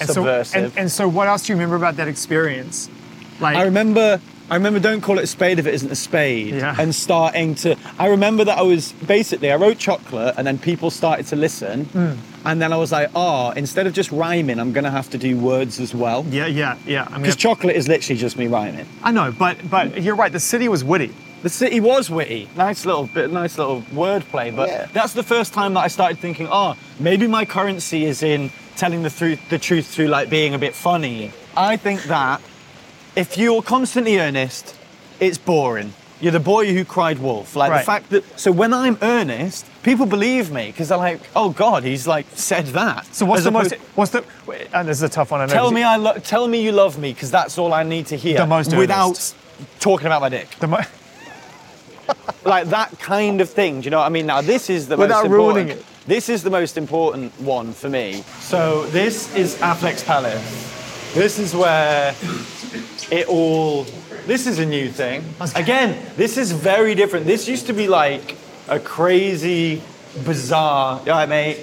And so, subversive. and, and so, what else do you remember about that experience? Like, I remember I remember don't call it a spade if it isn't a spade. Yeah. And starting to I remember that I was basically I wrote chocolate and then people started to listen. Hmm. And then I was like, oh, instead of just rhyming, I'm gonna have to do words as well. yeah, yeah, yeah. I mean, Because chocolate is literally just me rhyming. I know, but but you're right. The city was witty. The city was witty. Nice little bit, nice little wordplay. But Yeah. that's the first time that I started thinking, oh, maybe my currency is in telling the truth, the truth through like being a bit funny. I think that if you're constantly earnest, it's boring. You're the boy who cried wolf. Like Right. the fact that. So when I'm earnest, people believe me because they're like, oh God, he's like said that. So what's As the most? What's the? And this is a tough one. I know. Tell me I lo- tell me you love me because that's all I need to hear. The most without earnest. talking about my dick The mo- like that kind of thing. Do you know what I mean? Now this is the Without most ruining important. it. This is the most important one for me. So this is Affleck's Palace. This is where it all. This is a new thing. Again, this is very different. This used to be like a crazy, bazaar. Yeah, right, mate.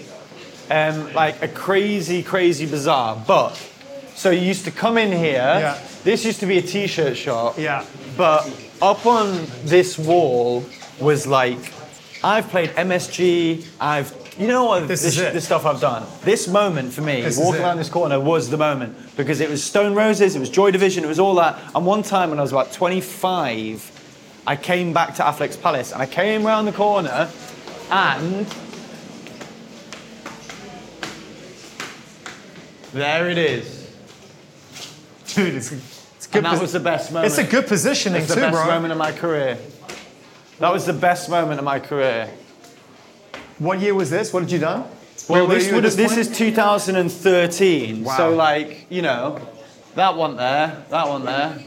Um, like a crazy, crazy bazaar. But so you used to come in here. Yeah. This used to be a t-shirt shop. Yeah. But up on this wall was like, I've played MSG. I've, you know what? This this, this stuff I've done. This moment for me, This walking around this corner, was the moment because it was Stone Roses, it was Joy Division, it was all that. And one time when I was about 25, I came back to Affleck's Palace and I came around the corner and there it is. dude, it's, it's good. And that was the best moment. It's a good positioning It's the too, best bro. moment of my career. That was the best moment of my career. What year was this? What had you done? Well, Where this, would have, this is 2013. Wow. So, like, you know, that one there, that one there.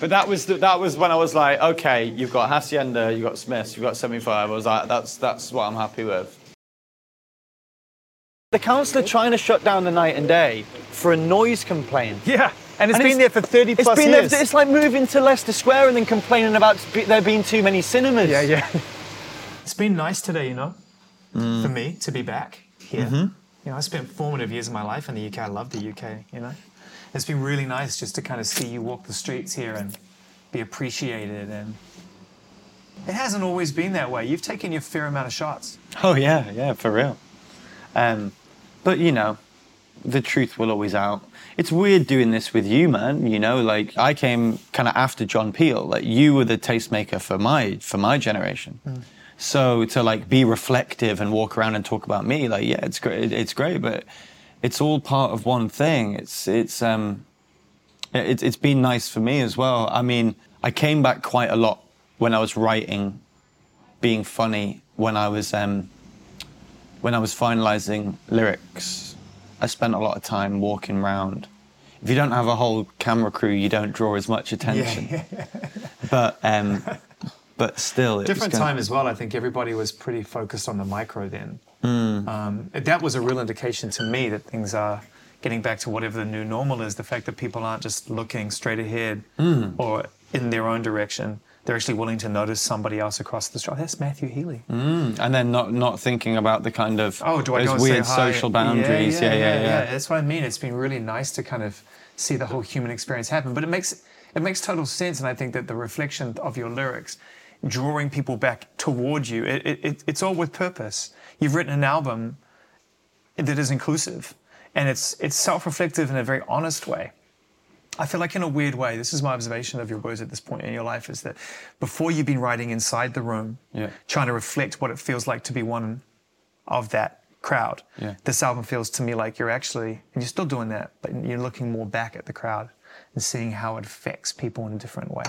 But that was the, that was when I was like, okay, you've got Hacienda, you've got Smiths, you've got 75. I was like, that's that's what I'm happy with. The council are trying to shut down the night and day for a noise complaint. Yeah, and it's And been there for 30 It's plus been years. there, it's like moving to Leicester Square and then complaining about there being too many cinemas. yeah, yeah. It's been nice today, you know, for me to be back here. You know, I spent formative years of my life in the UK. I love the UK, you know. It's been really nice just to kind of see you walk the streets here and be appreciated. And it hasn't always been that way. You've taken your fair amount of shots. Oh yeah, yeah, for real. Um, but you know, the truth will always out. It's weird doing this with you, man. You know, like I came kind of after John Peel. Like you were the tastemaker for my for my generation. So to like be reflective and walk around and talk about me, like yeah, it's great. It's great, but it's all part of one thing. It's it's um, it, it's been nice for me as well. I mean, I came back quite a lot when I was writing being funny when I was um, when I was finalizing lyrics. I spent a lot of time walking around. If you don't have a whole camera crew, you don't draw as much attention. Yeah. But um, but still, Different time as well. I think everybody was pretty focused on the micro then. Mm. Um, that was a real indication to me that things are getting back to whatever the new normal is. The fact that people aren't just looking straight ahead mm. or in their own direction. They're actually willing to notice somebody else across the street. Oh, that's Matthew Healy. Mm. and then not not thinking about the kind of Oh, do I those go and weird say hi? social boundaries. Yeah yeah, yeah, That's what I mean. It's been really nice to kind of see the whole human experience happen. But it makes it makes total sense, and I think that the reflection of your lyrics, drawing people back towards you, it, it, it, it's all with purpose. You've written an album that is inclusive, and it's it's self-reflective in a very honest way. I feel like in a weird way, this is my observation of your words at this point in your life, is that before you've been writing inside the room, Yeah. trying to reflect what it feels like to be one of that crowd. Yeah. This album feels to me like you're actually, and you're still doing that, but you're looking more back at the crowd and seeing how it affects people in a different way.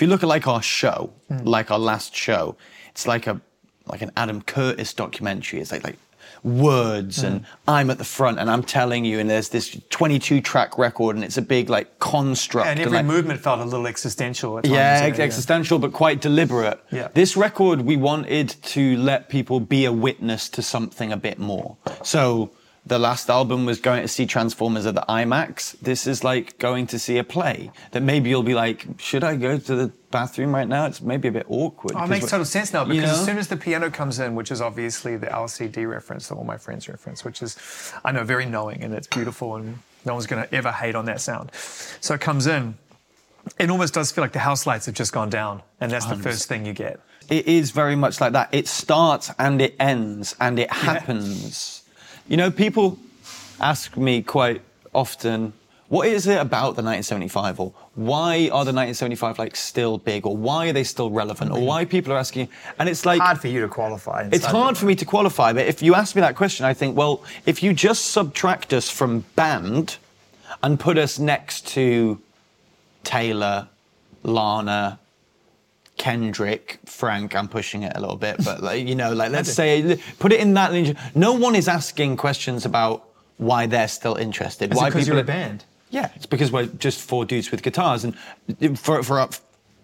If you look at like our show, hmm. like our last show, it's like a like an Adam Curtis documentary. It's like like words hmm. and I'm at the front and I'm telling you, and there's this 22 track record and it's a big like construct. And every like, movement felt a little existential. Times, yeah, ex- existential, but quite deliberate. Yeah. This record, we wanted to let people be a witness to something a bit more. So the last album was going to see Transformers at the IMAX. This is like going to see a play that maybe you'll be like, should I go to the bathroom right now? It's maybe a bit awkward. Oh, it makes total sense now because you know? as soon as the piano comes in, which is obviously the LCD reference that all my friends reference, which is, I know, very knowing and it's beautiful and no one's going to ever hate on that sound. So it comes in, it almost does feel like the house lights have just gone down and that's the first thing you get. It is very much like that. It starts and it ends and it happens. You know, people ask me quite often, what is it about the 1975 or why are the 1975 like still big or why are they still relevant or why people are asking and it's like Hard for you to qualify. it's hard for me to qualify but if you ask me that question I think well if you just subtract us from band and put us next to Taylor Lana Kendrick, Frank, I'm pushing it a little bit, but like, you know, like let's say put it in that. No one is asking questions about why they're still interested. why because you're are- a band. Yeah, it's because we're just four dudes with guitars, and for for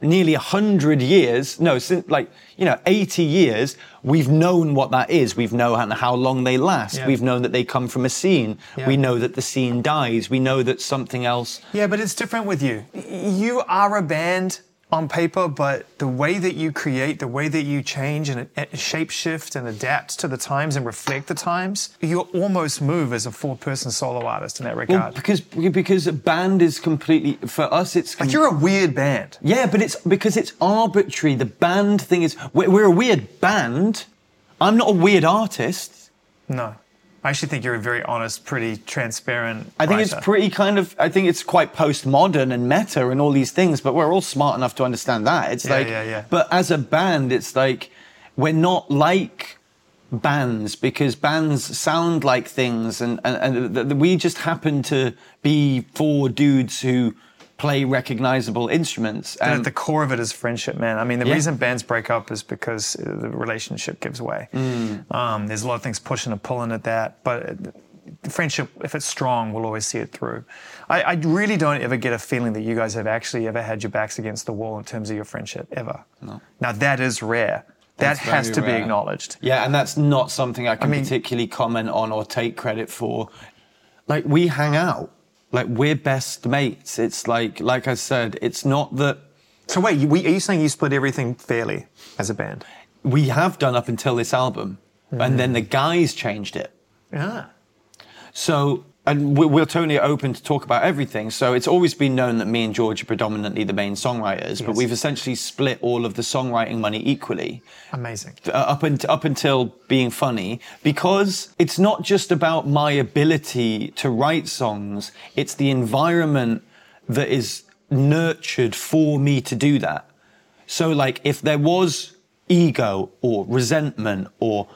nearly hundred years, no, since like you know, eighty years, we've known what that is. We've known how long they last. Yeah. We've known that they come from a scene. Yeah. We know that the scene dies. We know that something else. Yeah, but it's different with you. You are a band on paper, but the way that you create, the way that you change and shape shift and adapt to the times and reflect the times, you almost move as a four-person solo artist in that regard. Well, because because a band is completely for us. It's like you're a weird band. Yeah, but it's because it's arbitrary. The band thing is we're, we're a weird band. I'm not a weird artist. No. I actually think you're a very honest, pretty transparent. I think it's pretty kind of. I think it's quite postmodern and meta and all these things. But we're all smart enough to understand that. It's Yeah, like, yeah, yeah. but as a band, it's like we're not like bands because bands sound like things, and and, and th- th- we just happen to be four dudes who play recognizable instruments. And And at the core of it is friendship, man. I mean, the Yeah. reason bands break up is because the relationship gives way. Mm. Um, there's a lot of things pushing and pulling at that, but friendship, if it's strong, we'll always see it through. I, I really don't ever get a feeling that you guys have actually ever had your backs against the wall in terms of your friendship, ever. No. Now, that is rare. That has to be acknowledged. Yeah, and that's not something I can mean- particularly comment on or take credit for. Like we hang out, like we're best mates. It's like, like I said, it's not that So, wait, we, are you saying you split everything fairly as a band? we have done up until this album, and hmm. then the guys changed it. Yeah. So, and we- we're totally open to talk about everything. So it's always been known that me and George are predominantly the main songwriters, but we've essentially split all of the songwriting money equally. Amazing. uh, up, unt- up until being funny because it's not just about my ability to write songs, it's the environment that is nurtured for me to do that. So, like, if there was ego or resentment or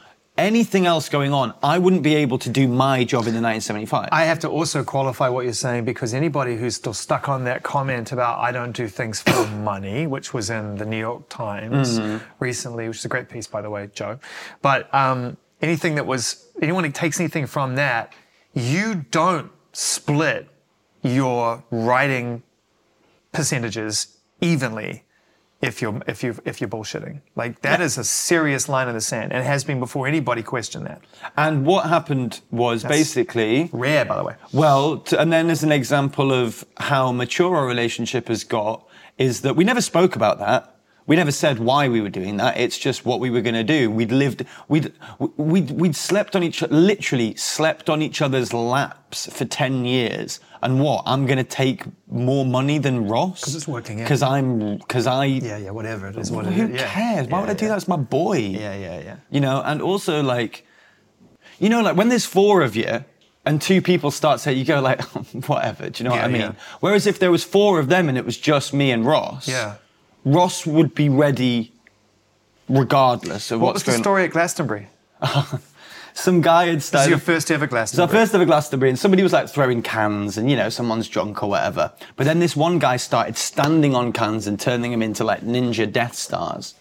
anything else going on, I wouldn't be able to do my job in the 1975. I have to also qualify what you're saying because anybody who's still stuck on that comment about I don't do things for money, which was in the New York Times recently, which is a great piece, by the way, Joe. But um, anything that was, anyone who takes anything from that, you don't split your writing percentages evenly if you're if you if you're bullshitting. Like that is a serious line in the sand, and has been before anybody questioned that. and what happened was basically. Rare, by the way. Well, t and then as an example of how mature our relationship has got, is that we never spoke about that. We never said why we were doing that. It's just what we were going to do. We'd lived, we'd, we'd, we'd slept on each, literally slept on each other's laps for 10 years. And what? I'm going to take more money than Ross? Because it's working out. Because I'm, because I, Yeah, yeah, whatever it is, what it who is. Yeah. cares? Why Yeah, would I do that? It's my boy. Yeah, yeah, yeah. You know, and also like, you know, like when there's four of you and two people start saying, you go like, whatever. Do you know Yeah, what I mean? yeah. Whereas if there was four of them and it was just me and Ross, Yeah. Ross would be ready regardless of What what's was the going story at Glastonbury? some guy had This is started. your first ever Glastonbury. So Glastonbury. first ever Glastonbury, and somebody was like throwing cans, and you know, someone's drunk or whatever. But then this one guy started standing on cans and turning them into like ninja Death Stars,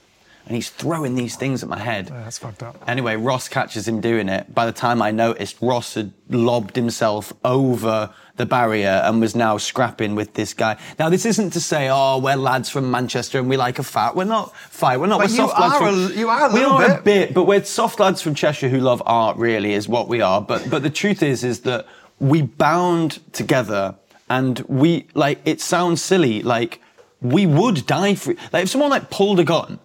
and he's throwing these things at my head. That's fucked up. Anyway, Ross catches him doing it. By the time I noticed, Ross had lobbed himself over the barrier and was now scrapping with this guy. Now, this isn't to say, oh, we're lads from Manchester and we like a fight. We're not fight. We're not. But we're you soft lads are from, a- you are a we little are a bit. bit, but we're soft lads from Cheshire who love art. Really, is what we are. But but the truth is, is that we bound together, and we like. It sounds silly, like we would die for. Like if someone like pulled a gun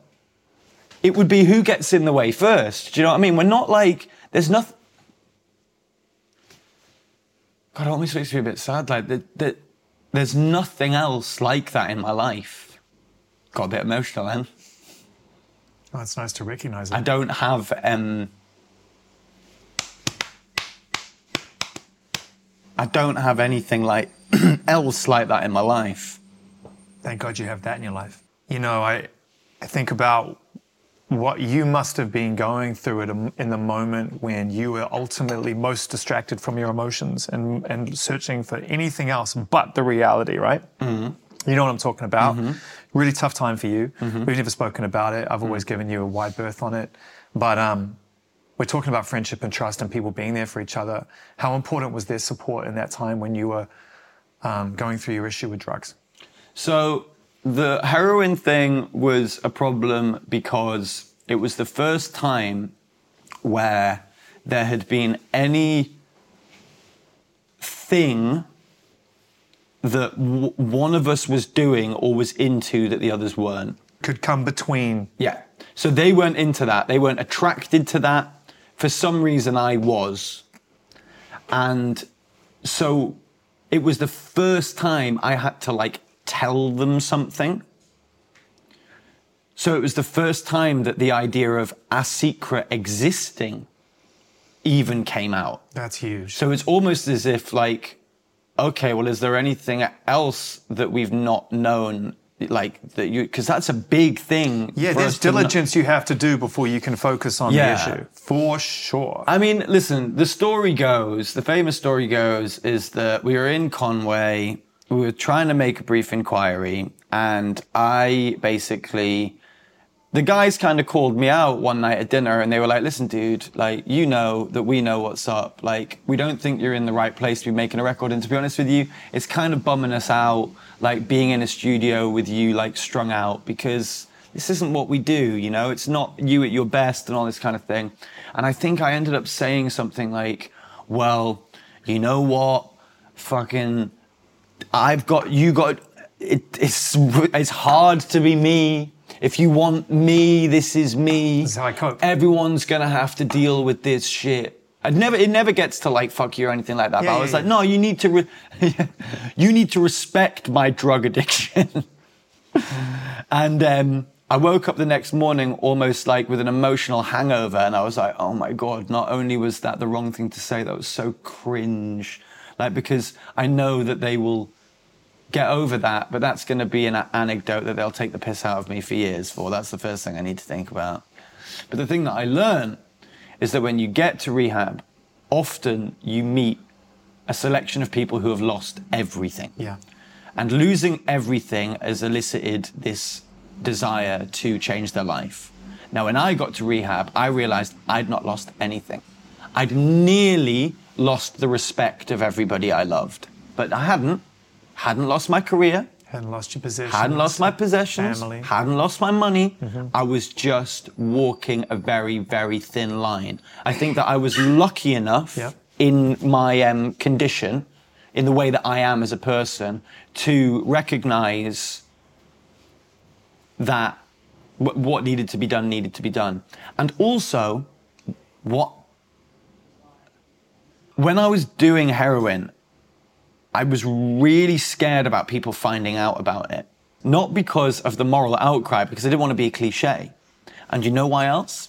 it would be who gets in the way first. Do you know what I mean? We're not like there's nothing. God, it almost makes me a bit sad. Like that, that there's nothing else like that in my life. Got a bit emotional then. Oh, it's nice to recognize I don't have. um I don't have anything like else like that in my life. Thank God you have that in your life. You know, I, I think about what you must have been going through at in the moment when you were ultimately most distracted from your emotions and, and searching for anything else but the reality, right? Mm-hmm. You know what I'm talking about. Really tough time for you. We've never spoken about it. I've always given you a wide berth on it. But um, we're talking about friendship and trust and people being there for each other. How important was their support in that time when you were um, going through your issue with drugs? So the heroin thing was a problem because it was the first time where there had been any thing that w- one of us was doing or was into that the others weren't. Could come between Yeah. So they weren't into that. They weren't attracted to that. For some reason, I was. And so it was the first time I had to like tell them something. So it was the first time that the idea of a secret existing even came out. That's huge. So it's almost as if like, okay, well, is there anything else that we've not known? Like that you, because that's a big thing. yeah, there's diligence you have to do before you can focus on Yeah. the issue. For sure. I mean, listen, the story goes, the famous story goes, is that we were in Conway, we were trying to make a brief inquiry, and I basically, the guys kind of called me out one night at dinner and they were like, listen, dude, like, you know that we know what's up. Like, we don't think you're in the right place to be making a record. And to be honest with you, it's kind of bumming us out, like, being in a studio with you, like, strung out because this isn't what we do, you know? It's not you at your best and all this kind of thing. And I think I ended up saying something like, well, you know what? Fucking, I've got, you got, it, it's, it's hard to be me. If you want me, this is me. This is how I cope. Everyone's gonna have to deal with this shit. I'd never, it never gets to like fuck you or anything like that. Yeah, but I yeah, was like, yeah. no, you need to, re- you need to respect my drug addiction. and um, I woke up the next morning almost like with an emotional hangover, and I was like, oh my god! Not only was that the wrong thing to say, that was so cringe. Like because I know that they will get over that, but that's going to be an anecdote that they'll take the piss out of me for years for. That's the first thing I need to think about. But the thing that I learned is that when you get to rehab, often you meet a selection of people who have lost everything. yeah. And losing everything has elicited this desire to change their life. Now, when I got to rehab, I realized I'd not lost anything. I'd nearly lost the respect of everybody I loved, but I hadn't. Hadn't lost my career, Hadn't lost your possessions. hadn't lost my possessions, Family. Mm-hmm. hadn't lost my money. I was just walking a very, very thin line. I think that I was lucky enough Yeah. in my um, condition, in the way that I am as a person, to recognize that wh- what needed to be done needed to be done. And also, what when I was doing heroin, I was really scared about people finding out about it. Not because of the moral outcry, because I didn't want to be a cliche. And you know why else?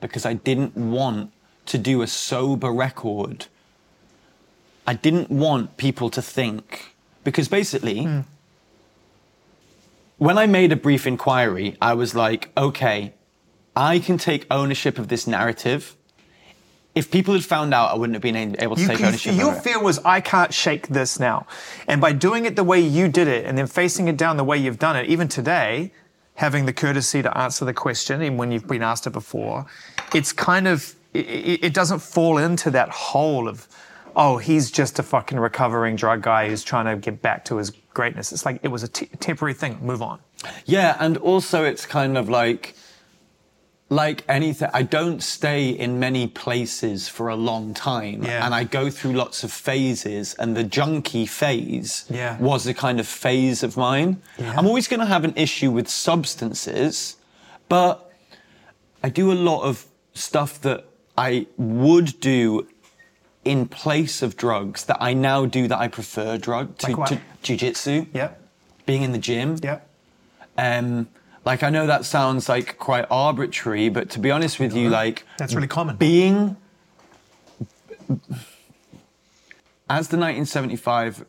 Because I didn't want to do a sober record. I didn't want people to think, because basically, hmm. when I made a brief inquiry, I was like, okay, I can take ownership of this narrative if people had found out, I wouldn't have been able to You, take ownership your of it. fear was, I can't shake this now. And by doing it the way you did it and then facing it down the way you've done it, even today, having the courtesy to answer the question, even when you've been asked it before, it's kind of, it, it it doesn't fall into that hole of, oh, he's just a fucking recovering drug guy who's trying to get back to his greatness. It's like it was a t- temporary thing, move on. Yeah, and also it's kind of like like anything I don't stay in many places for a long time Yeah. and I go through lots of phases and the junkie phase Yeah. was a kind of phase of mine. Yeah. I'm always going to have an issue with substances, but I do a lot of stuff that I would do in place of drugs that I now do that I prefer drug to, Like what? to jiu-jitsu, Yeah, being in the gym. yeah. Um, like I know that sounds like quite arbitrary, but to be honest with you, like That's really common. being as the 1975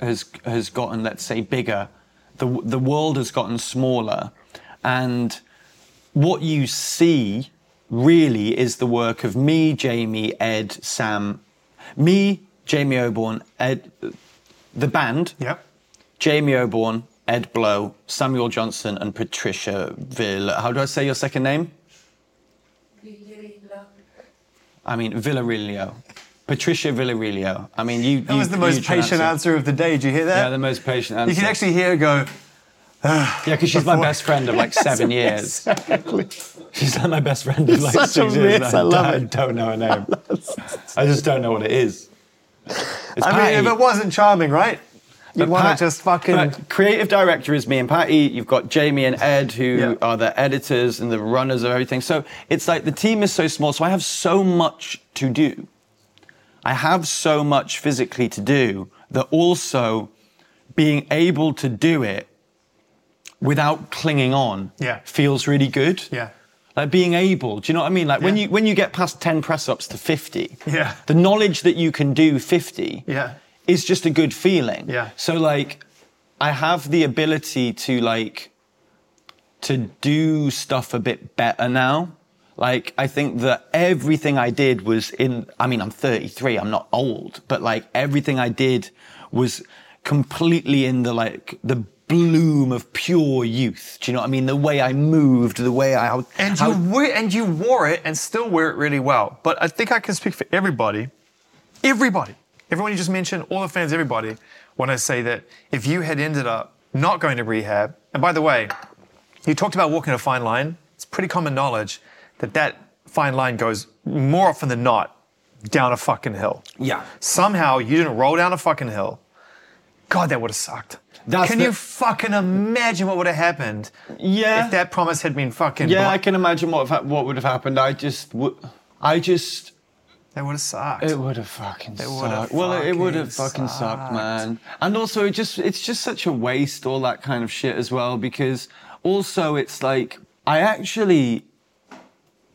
has has gotten, let's say, bigger, the the world has gotten smaller, and what you see really is the work of me, Jamie, Ed, Sam, me, Jamie Oborne, Ed, the band, Yep. Jamie Oborne, Ed Blow, Samuel Johnson, and Patricia Vill. How do I say your second name? I mean Villarilio. Patricia Villarilio. I mean you. That was the most patient answer of the day. Did you hear that? Yeah, the most patient answer. you can actually hear her go, ah, Yeah, because she's my best friend of like seven years. Exactly. She's like my best friend of like such a six years. mess, and I love I it. don't know her name. I just don't know what it is. It's I mean, if it wasn't charming, right? You'd But want Pat- to just fucking. but creative director is me and Patty. You've got Jamie and Ed, who Yeah. are the editors and the runners of everything. So it's like the team is so small. So I have so much to do. I have so much physically to do that also being able to do it without clinging on Yeah. feels really good. Yeah. Like being able, do you know what I mean? Like when you when you get past 10 press ups to 50, Yeah. the knowledge that you can do 50 Yeah. Is just a good feeling. Yeah. So like I have the ability to like to do stuff a bit better now. Like I think that everything I did was in I mean I'm 33, I'm not old, but like everything I did was completely in the like the bloom of pure youth. Do you know what I mean? The way I moved, the way I And how- you wear, and you wore it and still wear it really well. But I think I can speak for everybody. Everybody, everyone you just mentioned, all the fans, everybody, when I say that if you had ended up not going to rehab, and by the way, you talked about walking a fine line. It's pretty common knowledge that that fine line goes more often than not down a fucking hill. Yeah. Somehow you didn't roll down a fucking hill. God, that would have sucked. That's Can the- you fucking imagine what would have happened Yeah. if that promise had been fucking Yeah, I can imagine what what would have happened. I just I just That would have sucked. It would have fucking It sucked. Well, it- it would have fucking fucking sucked, sucked. man. And also, it just it's just such a waste, all that kind of shit as well. Because also, it's like I actually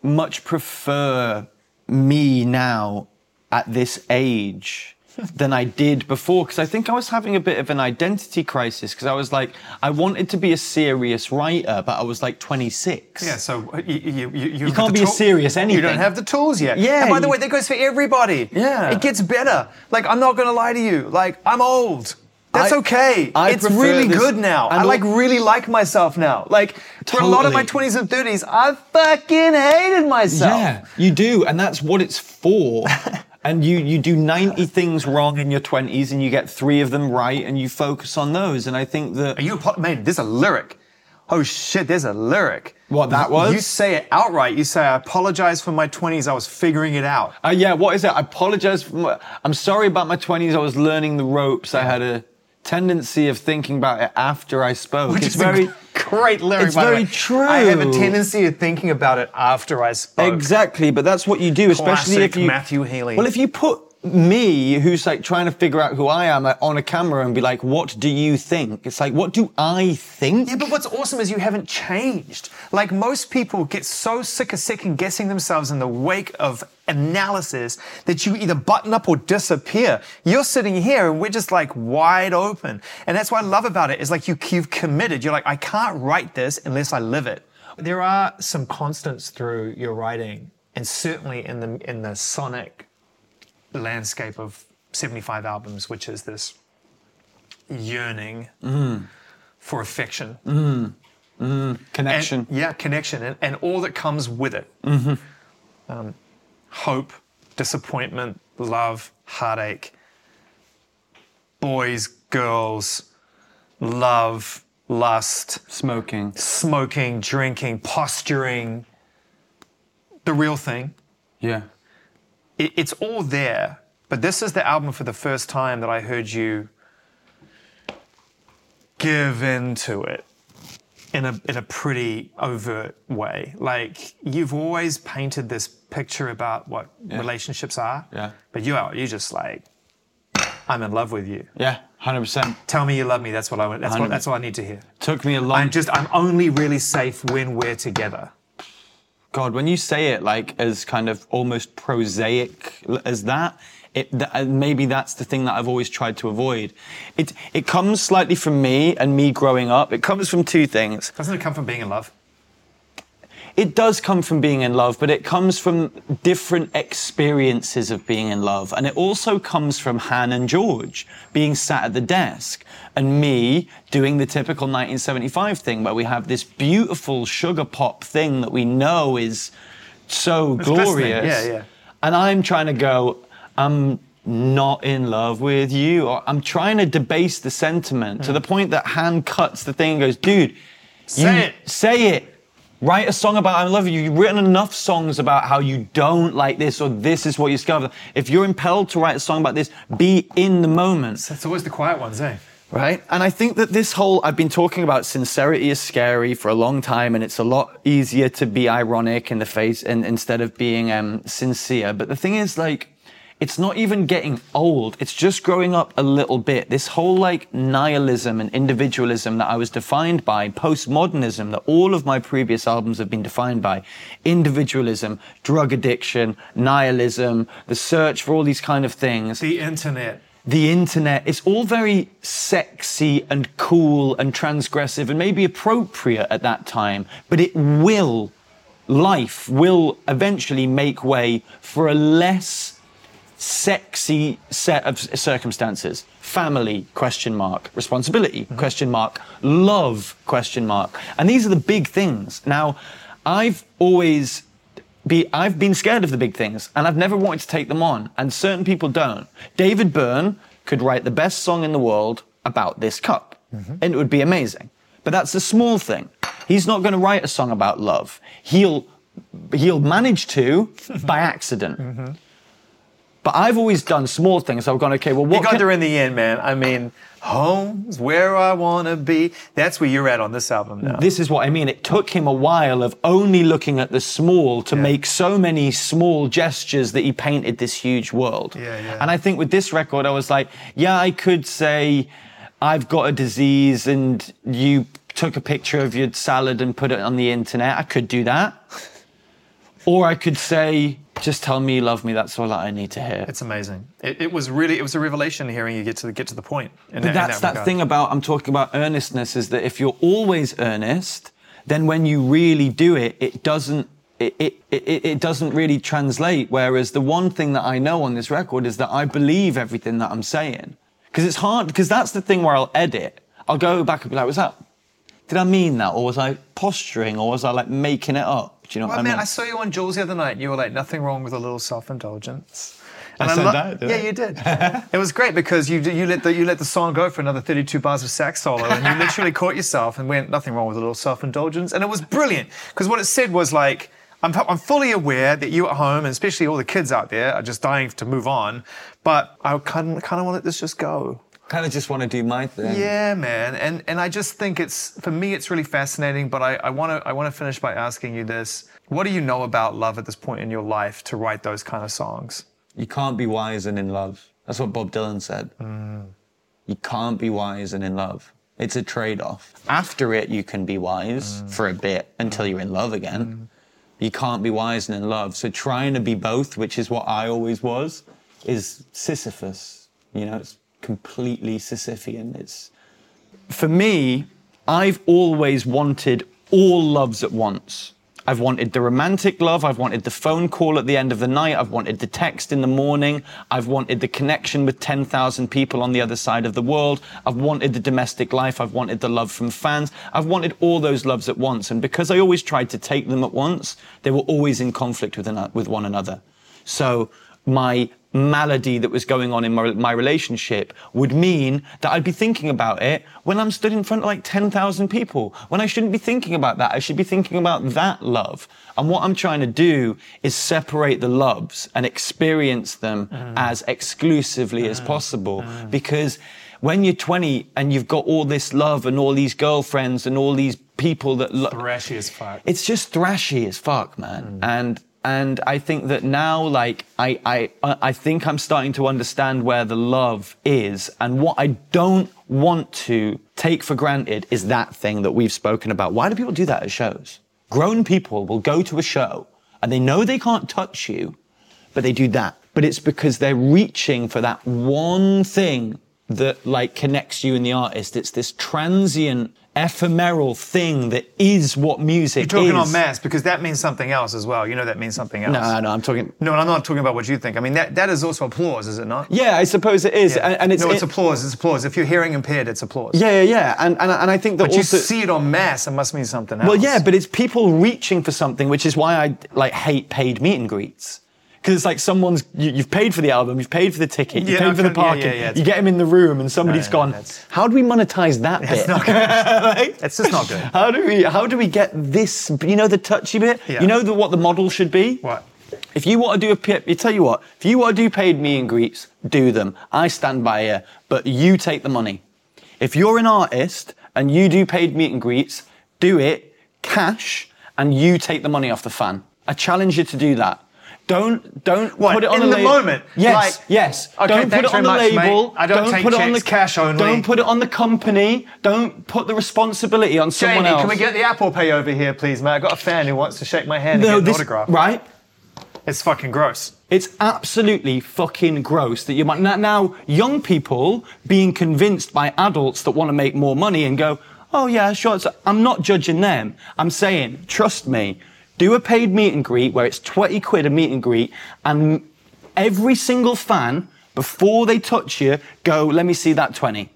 much prefer me now at this age than I did before because I think I was having a bit of an identity crisis because I was like I wanted to be a serious writer but I was like 26. Yeah, so you, you, you, you, can't be a serious anything. You don't have the tools yet. Yeah, And by the way, that goes for everybody. Yeah. It gets better. Like, I'm not going to lie to you. Like, I'm old. That's I- okay. I it's really this- good now. I like really like myself now. Like for a lot of my 20s and 30s, I fucking hated myself. Yeah, you do, and that's what it's for. and you you do 90 things wrong in your 20s and you get 3 of them right and you focus on those and I think that Are you apo- man? There's a lyric. Oh shit, there's a lyric. What, that was? You say it outright. You say, "I apologize for my 20s. I was figuring it out." uh, yeah, what is it? I apologize for my, I'm sorry about my 20s. I was learning the ropes. I had a tendency of thinking about it after I spoke. Which it's is very great lyric. it's by the very true. I have a tendency of thinking about it after I spoke. Exactly, but that's what you do, especially Classic if you Matthew Healy. Well, if you put me, who's like trying to figure out who I am, like, on a camera and be like, "What do you think?" It's like, "What do I think?" Yeah, but what's awesome is you haven't changed. Like most people get so sick of second guessing themselves in the wake of analysis that you either button up or disappear. You're sitting here and we're just like wide open. And that's what I love about it is like you, you've committed. You're like, I can't write this unless I live it. There are some constants through your writing and certainly in the in the sonic landscape of 75 albums, which is this yearning for affection. Connection. And, yeah, connection, and, and all that comes with it. Um, hope, disappointment, love, heartache, boys, girls, love, lust, Smoking. smoking, drinking, posturing, the real thing. Yeah. It, it's all there. But this is the album for the first time that I heard you give into it in a in a pretty overt way. Like you've always painted this picture about what relationships are. Yeah. But you are you just like I'm in love with you. Yeah. Hundred percent. Tell me you love me. That's what I want. That's what, 100. that's all I need to hear. Took me a long. I'm just I'm only really safe when we're together. God, when you say it like as kind of almost prosaic as that, it, th- uh, maybe that's the thing that I've always tried to avoid. It it comes slightly from me and me growing up. It comes from two things. Doesn't it come from being in love? It does come from being in love, but it comes from different experiences of being in love. And it also comes from Hann and George being sat at the desk and me doing the typical 1975 thing where we have this beautiful sugar pop thing that we know is so It's glorious. Yeah, yeah. And I'm trying to go, I'm not in love with you. Or I'm trying to debase the sentiment to hmm. the point that Hann cuts the thing and goes, dude, Say you- it. Say it. Write a song about I love you. You've written enough songs about how you don't like this or this is what you discover. If you're impelled to write a song about this, be in the moment. It's always the quiet ones, eh? Right? And I think that this whole, I've been talking about sincerity is scary for a long time, and it's a lot easier to be ironic in the face and instead of being um, sincere. But the thing is, like, it's not even getting old. It's just growing up a little bit. This whole like nihilism and individualism that I was defined by, postmodernism that all of my previous albums have been defined by, individualism, drug addiction, nihilism, the search for all these kind of things The internet. the internet, it's all very sexy and cool and transgressive and maybe appropriate at that time, but it will, life will eventually make way for a less sexy set of circumstances. Family, question mark. Responsibility, mm-hmm. question mark. Love, question mark. And these are the big things. Now, I've always be I've been scared of the big things and I've never wanted to take them on and certain people don't. David Byrne could write the best song in the world about this cup mm-hmm. and it would be amazing. But that's a small thing. He's not going to write a song about love. He'll he'll manage to by accident. Mm-hmm. But I've always done small things. I've gone, okay, well, what You got can- there in the end, man. I mean, home's where I want to be. That's where you're at on this album now. This is what I mean. It took him a while of only looking at the small to make so many small gestures that he painted this huge world. Yeah, yeah. And I think with this record, I was like, yeah, I could say, I've got a disease and you took a picture of your salad and put it on the internet. I could do that. Or I could say, just tell me you love me. That's all that I need to hear. it's amazing. It, it was really, it was a revelation hearing you get to the, get to the point. in But that- that's that, regard. thing about I'm talking about earnestness is that if you're always earnest, then when you really do it, it doesn't it, it, it, it doesn't really translate. Whereas the one thing that I know on this record is that I believe everything that I'm saying. Because it's hard, because that's the thing where I'll edit. I'll go back and be like, was that, did I mean that? Or was I posturing? Or was I like making it up? Do you know Well, what I man, mean? I saw you on Jules the other night. And you were like, nothing wrong with a little self-indulgence. I And said lo- that, did yeah, I? you did. it was great because you you let the you let the song go for another 32 bars of sax solo, and you literally caught yourself and went, nothing wrong with a little self-indulgence, and it was brilliant because what it said was like. I'm, I'm fully aware that you at home, and especially all the kids out there, are just dying to move on. But I kind of, kind of want to let this just go. Kind of just want to do my thing. Yeah, man, and and I just think it's for me it's really fascinating. But I I want to I want to finish by asking you this: What do you know about love at this point in your life to write those kind of songs? You can't be wise and in love. That's what Bob Dylan said. Mm. You can't be wise and in love. It's a trade off. After it, you can be wise mm. for a bit until you're in love again. Mm. You can't be wise and in love. So trying to be both, which is what I always was, is Sisyphus. You know, it's completely Sisyphean. It's for me, I've always wanted all loves at once. I've wanted the romantic love. I've wanted the phone call at the end of the night. I've wanted the text in the morning. I've wanted the connection with 10,000 people on the other side of the world. I've wanted the domestic life. I've wanted the love from fans. I've wanted all those loves at once. And because I always tried to take them at once, they were always in conflict with, with one another. So my malady that was going on in my, my relationship would mean that I'd be thinking about it when I'm stood in front of like 10,000 people. When I shouldn't be thinking about that, I should be thinking about that love. And what I'm trying to do is separate the loves and experience them mm. as exclusively as mm. possible. Mm. Because when you're 20 and you've got all this love and all these girlfriends and all these people that lo- Thrashy as fuck. it's just thrashy as fuck, man. And and I think that now, like, I, I I think I'm starting to understand where the love is, and what I don't want to take for granted is that thing that we've spoken about. Why do people do that at shows? Grown people will go to a show and they know they can't touch you, but they do that. But it's because they're reaching for that one thing that like connects you and the artist. It's this transient, ephemeral thing that is what music You're talking is. on mass because that means something else as well. You know that means something else. No, no, I'm talking. No, and I'm not talking about what you think. I mean, that, that is also applause, is it not? Yeah, I suppose it is, Yeah. and, and it's no, it's it- applause. It's applause. If you're hearing impaired, it's applause. yeah, yeah, yeah, and and, and I think that But you see it on mass, it must mean something else. well, yeah, but it's people reaching for something, which is why I like hate paid meet and greets. Because it's like someone's, you, you've paid for the album, you've paid for the ticket, you've Yeah, paid for the parking, yeah, yeah, you get him in the room, and somebody's no, gone. How do we monetize that bit? It's not good. Like, It's just not good. How do we? How do we get this? You know the touchy bit. You know the, what the model should be. What? If you want to do a pip, you tell you what. If you want to do paid meet and greets, do them. I stand by you, but you take the money. If you're an artist and you do paid meet and greets, do it cash, and you take the money off the fan. I challenge you to do that. Don't don't What, put it on in the label. moment? Yes, Like- yes. Okay, don't put it on the much, label. mate. I don't take put it on the cash only. Don't put it on the company. Don't put the responsibility on someone Jamie, else. can we get the Apple Pay over here, please, mate? I've got a fan who wants to shake my hand and no, get an autograph. right? It's fucking gross. It's absolutely fucking gross that you might now, now young people being convinced by adults that want to make more money and go, oh yeah, sure. It's, I'm not judging them. I'm saying, trust me, do a paid meet and greet where it's 20 quid a meet and greet and every single fan, before they touch you, go, let me see that 20.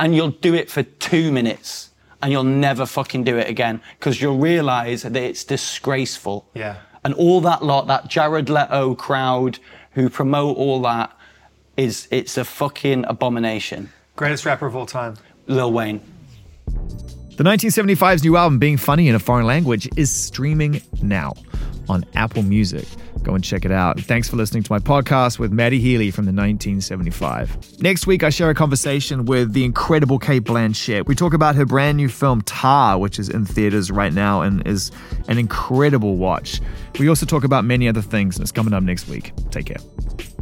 And you'll do it for two minutes and you'll never fucking do it again because you'll realize that it's disgraceful. Yeah. And all that lot, that Jared Leto crowd who promote all that, is it's a fucking abomination. Greatest rapper of all time. Lil Wayne. The 1975's new album, Being Funny in a Foreign Language, is streaming now on Apple Music. Go and check it out. Thanks for listening to my podcast with Matty Healy from the 1975. Next week, I share a conversation with the incredible Cate Blanchett. We talk about her brand new film, Tar, which is in theaters right now and is an incredible watch. We also talk about many other things, and it's coming up next week. Take care.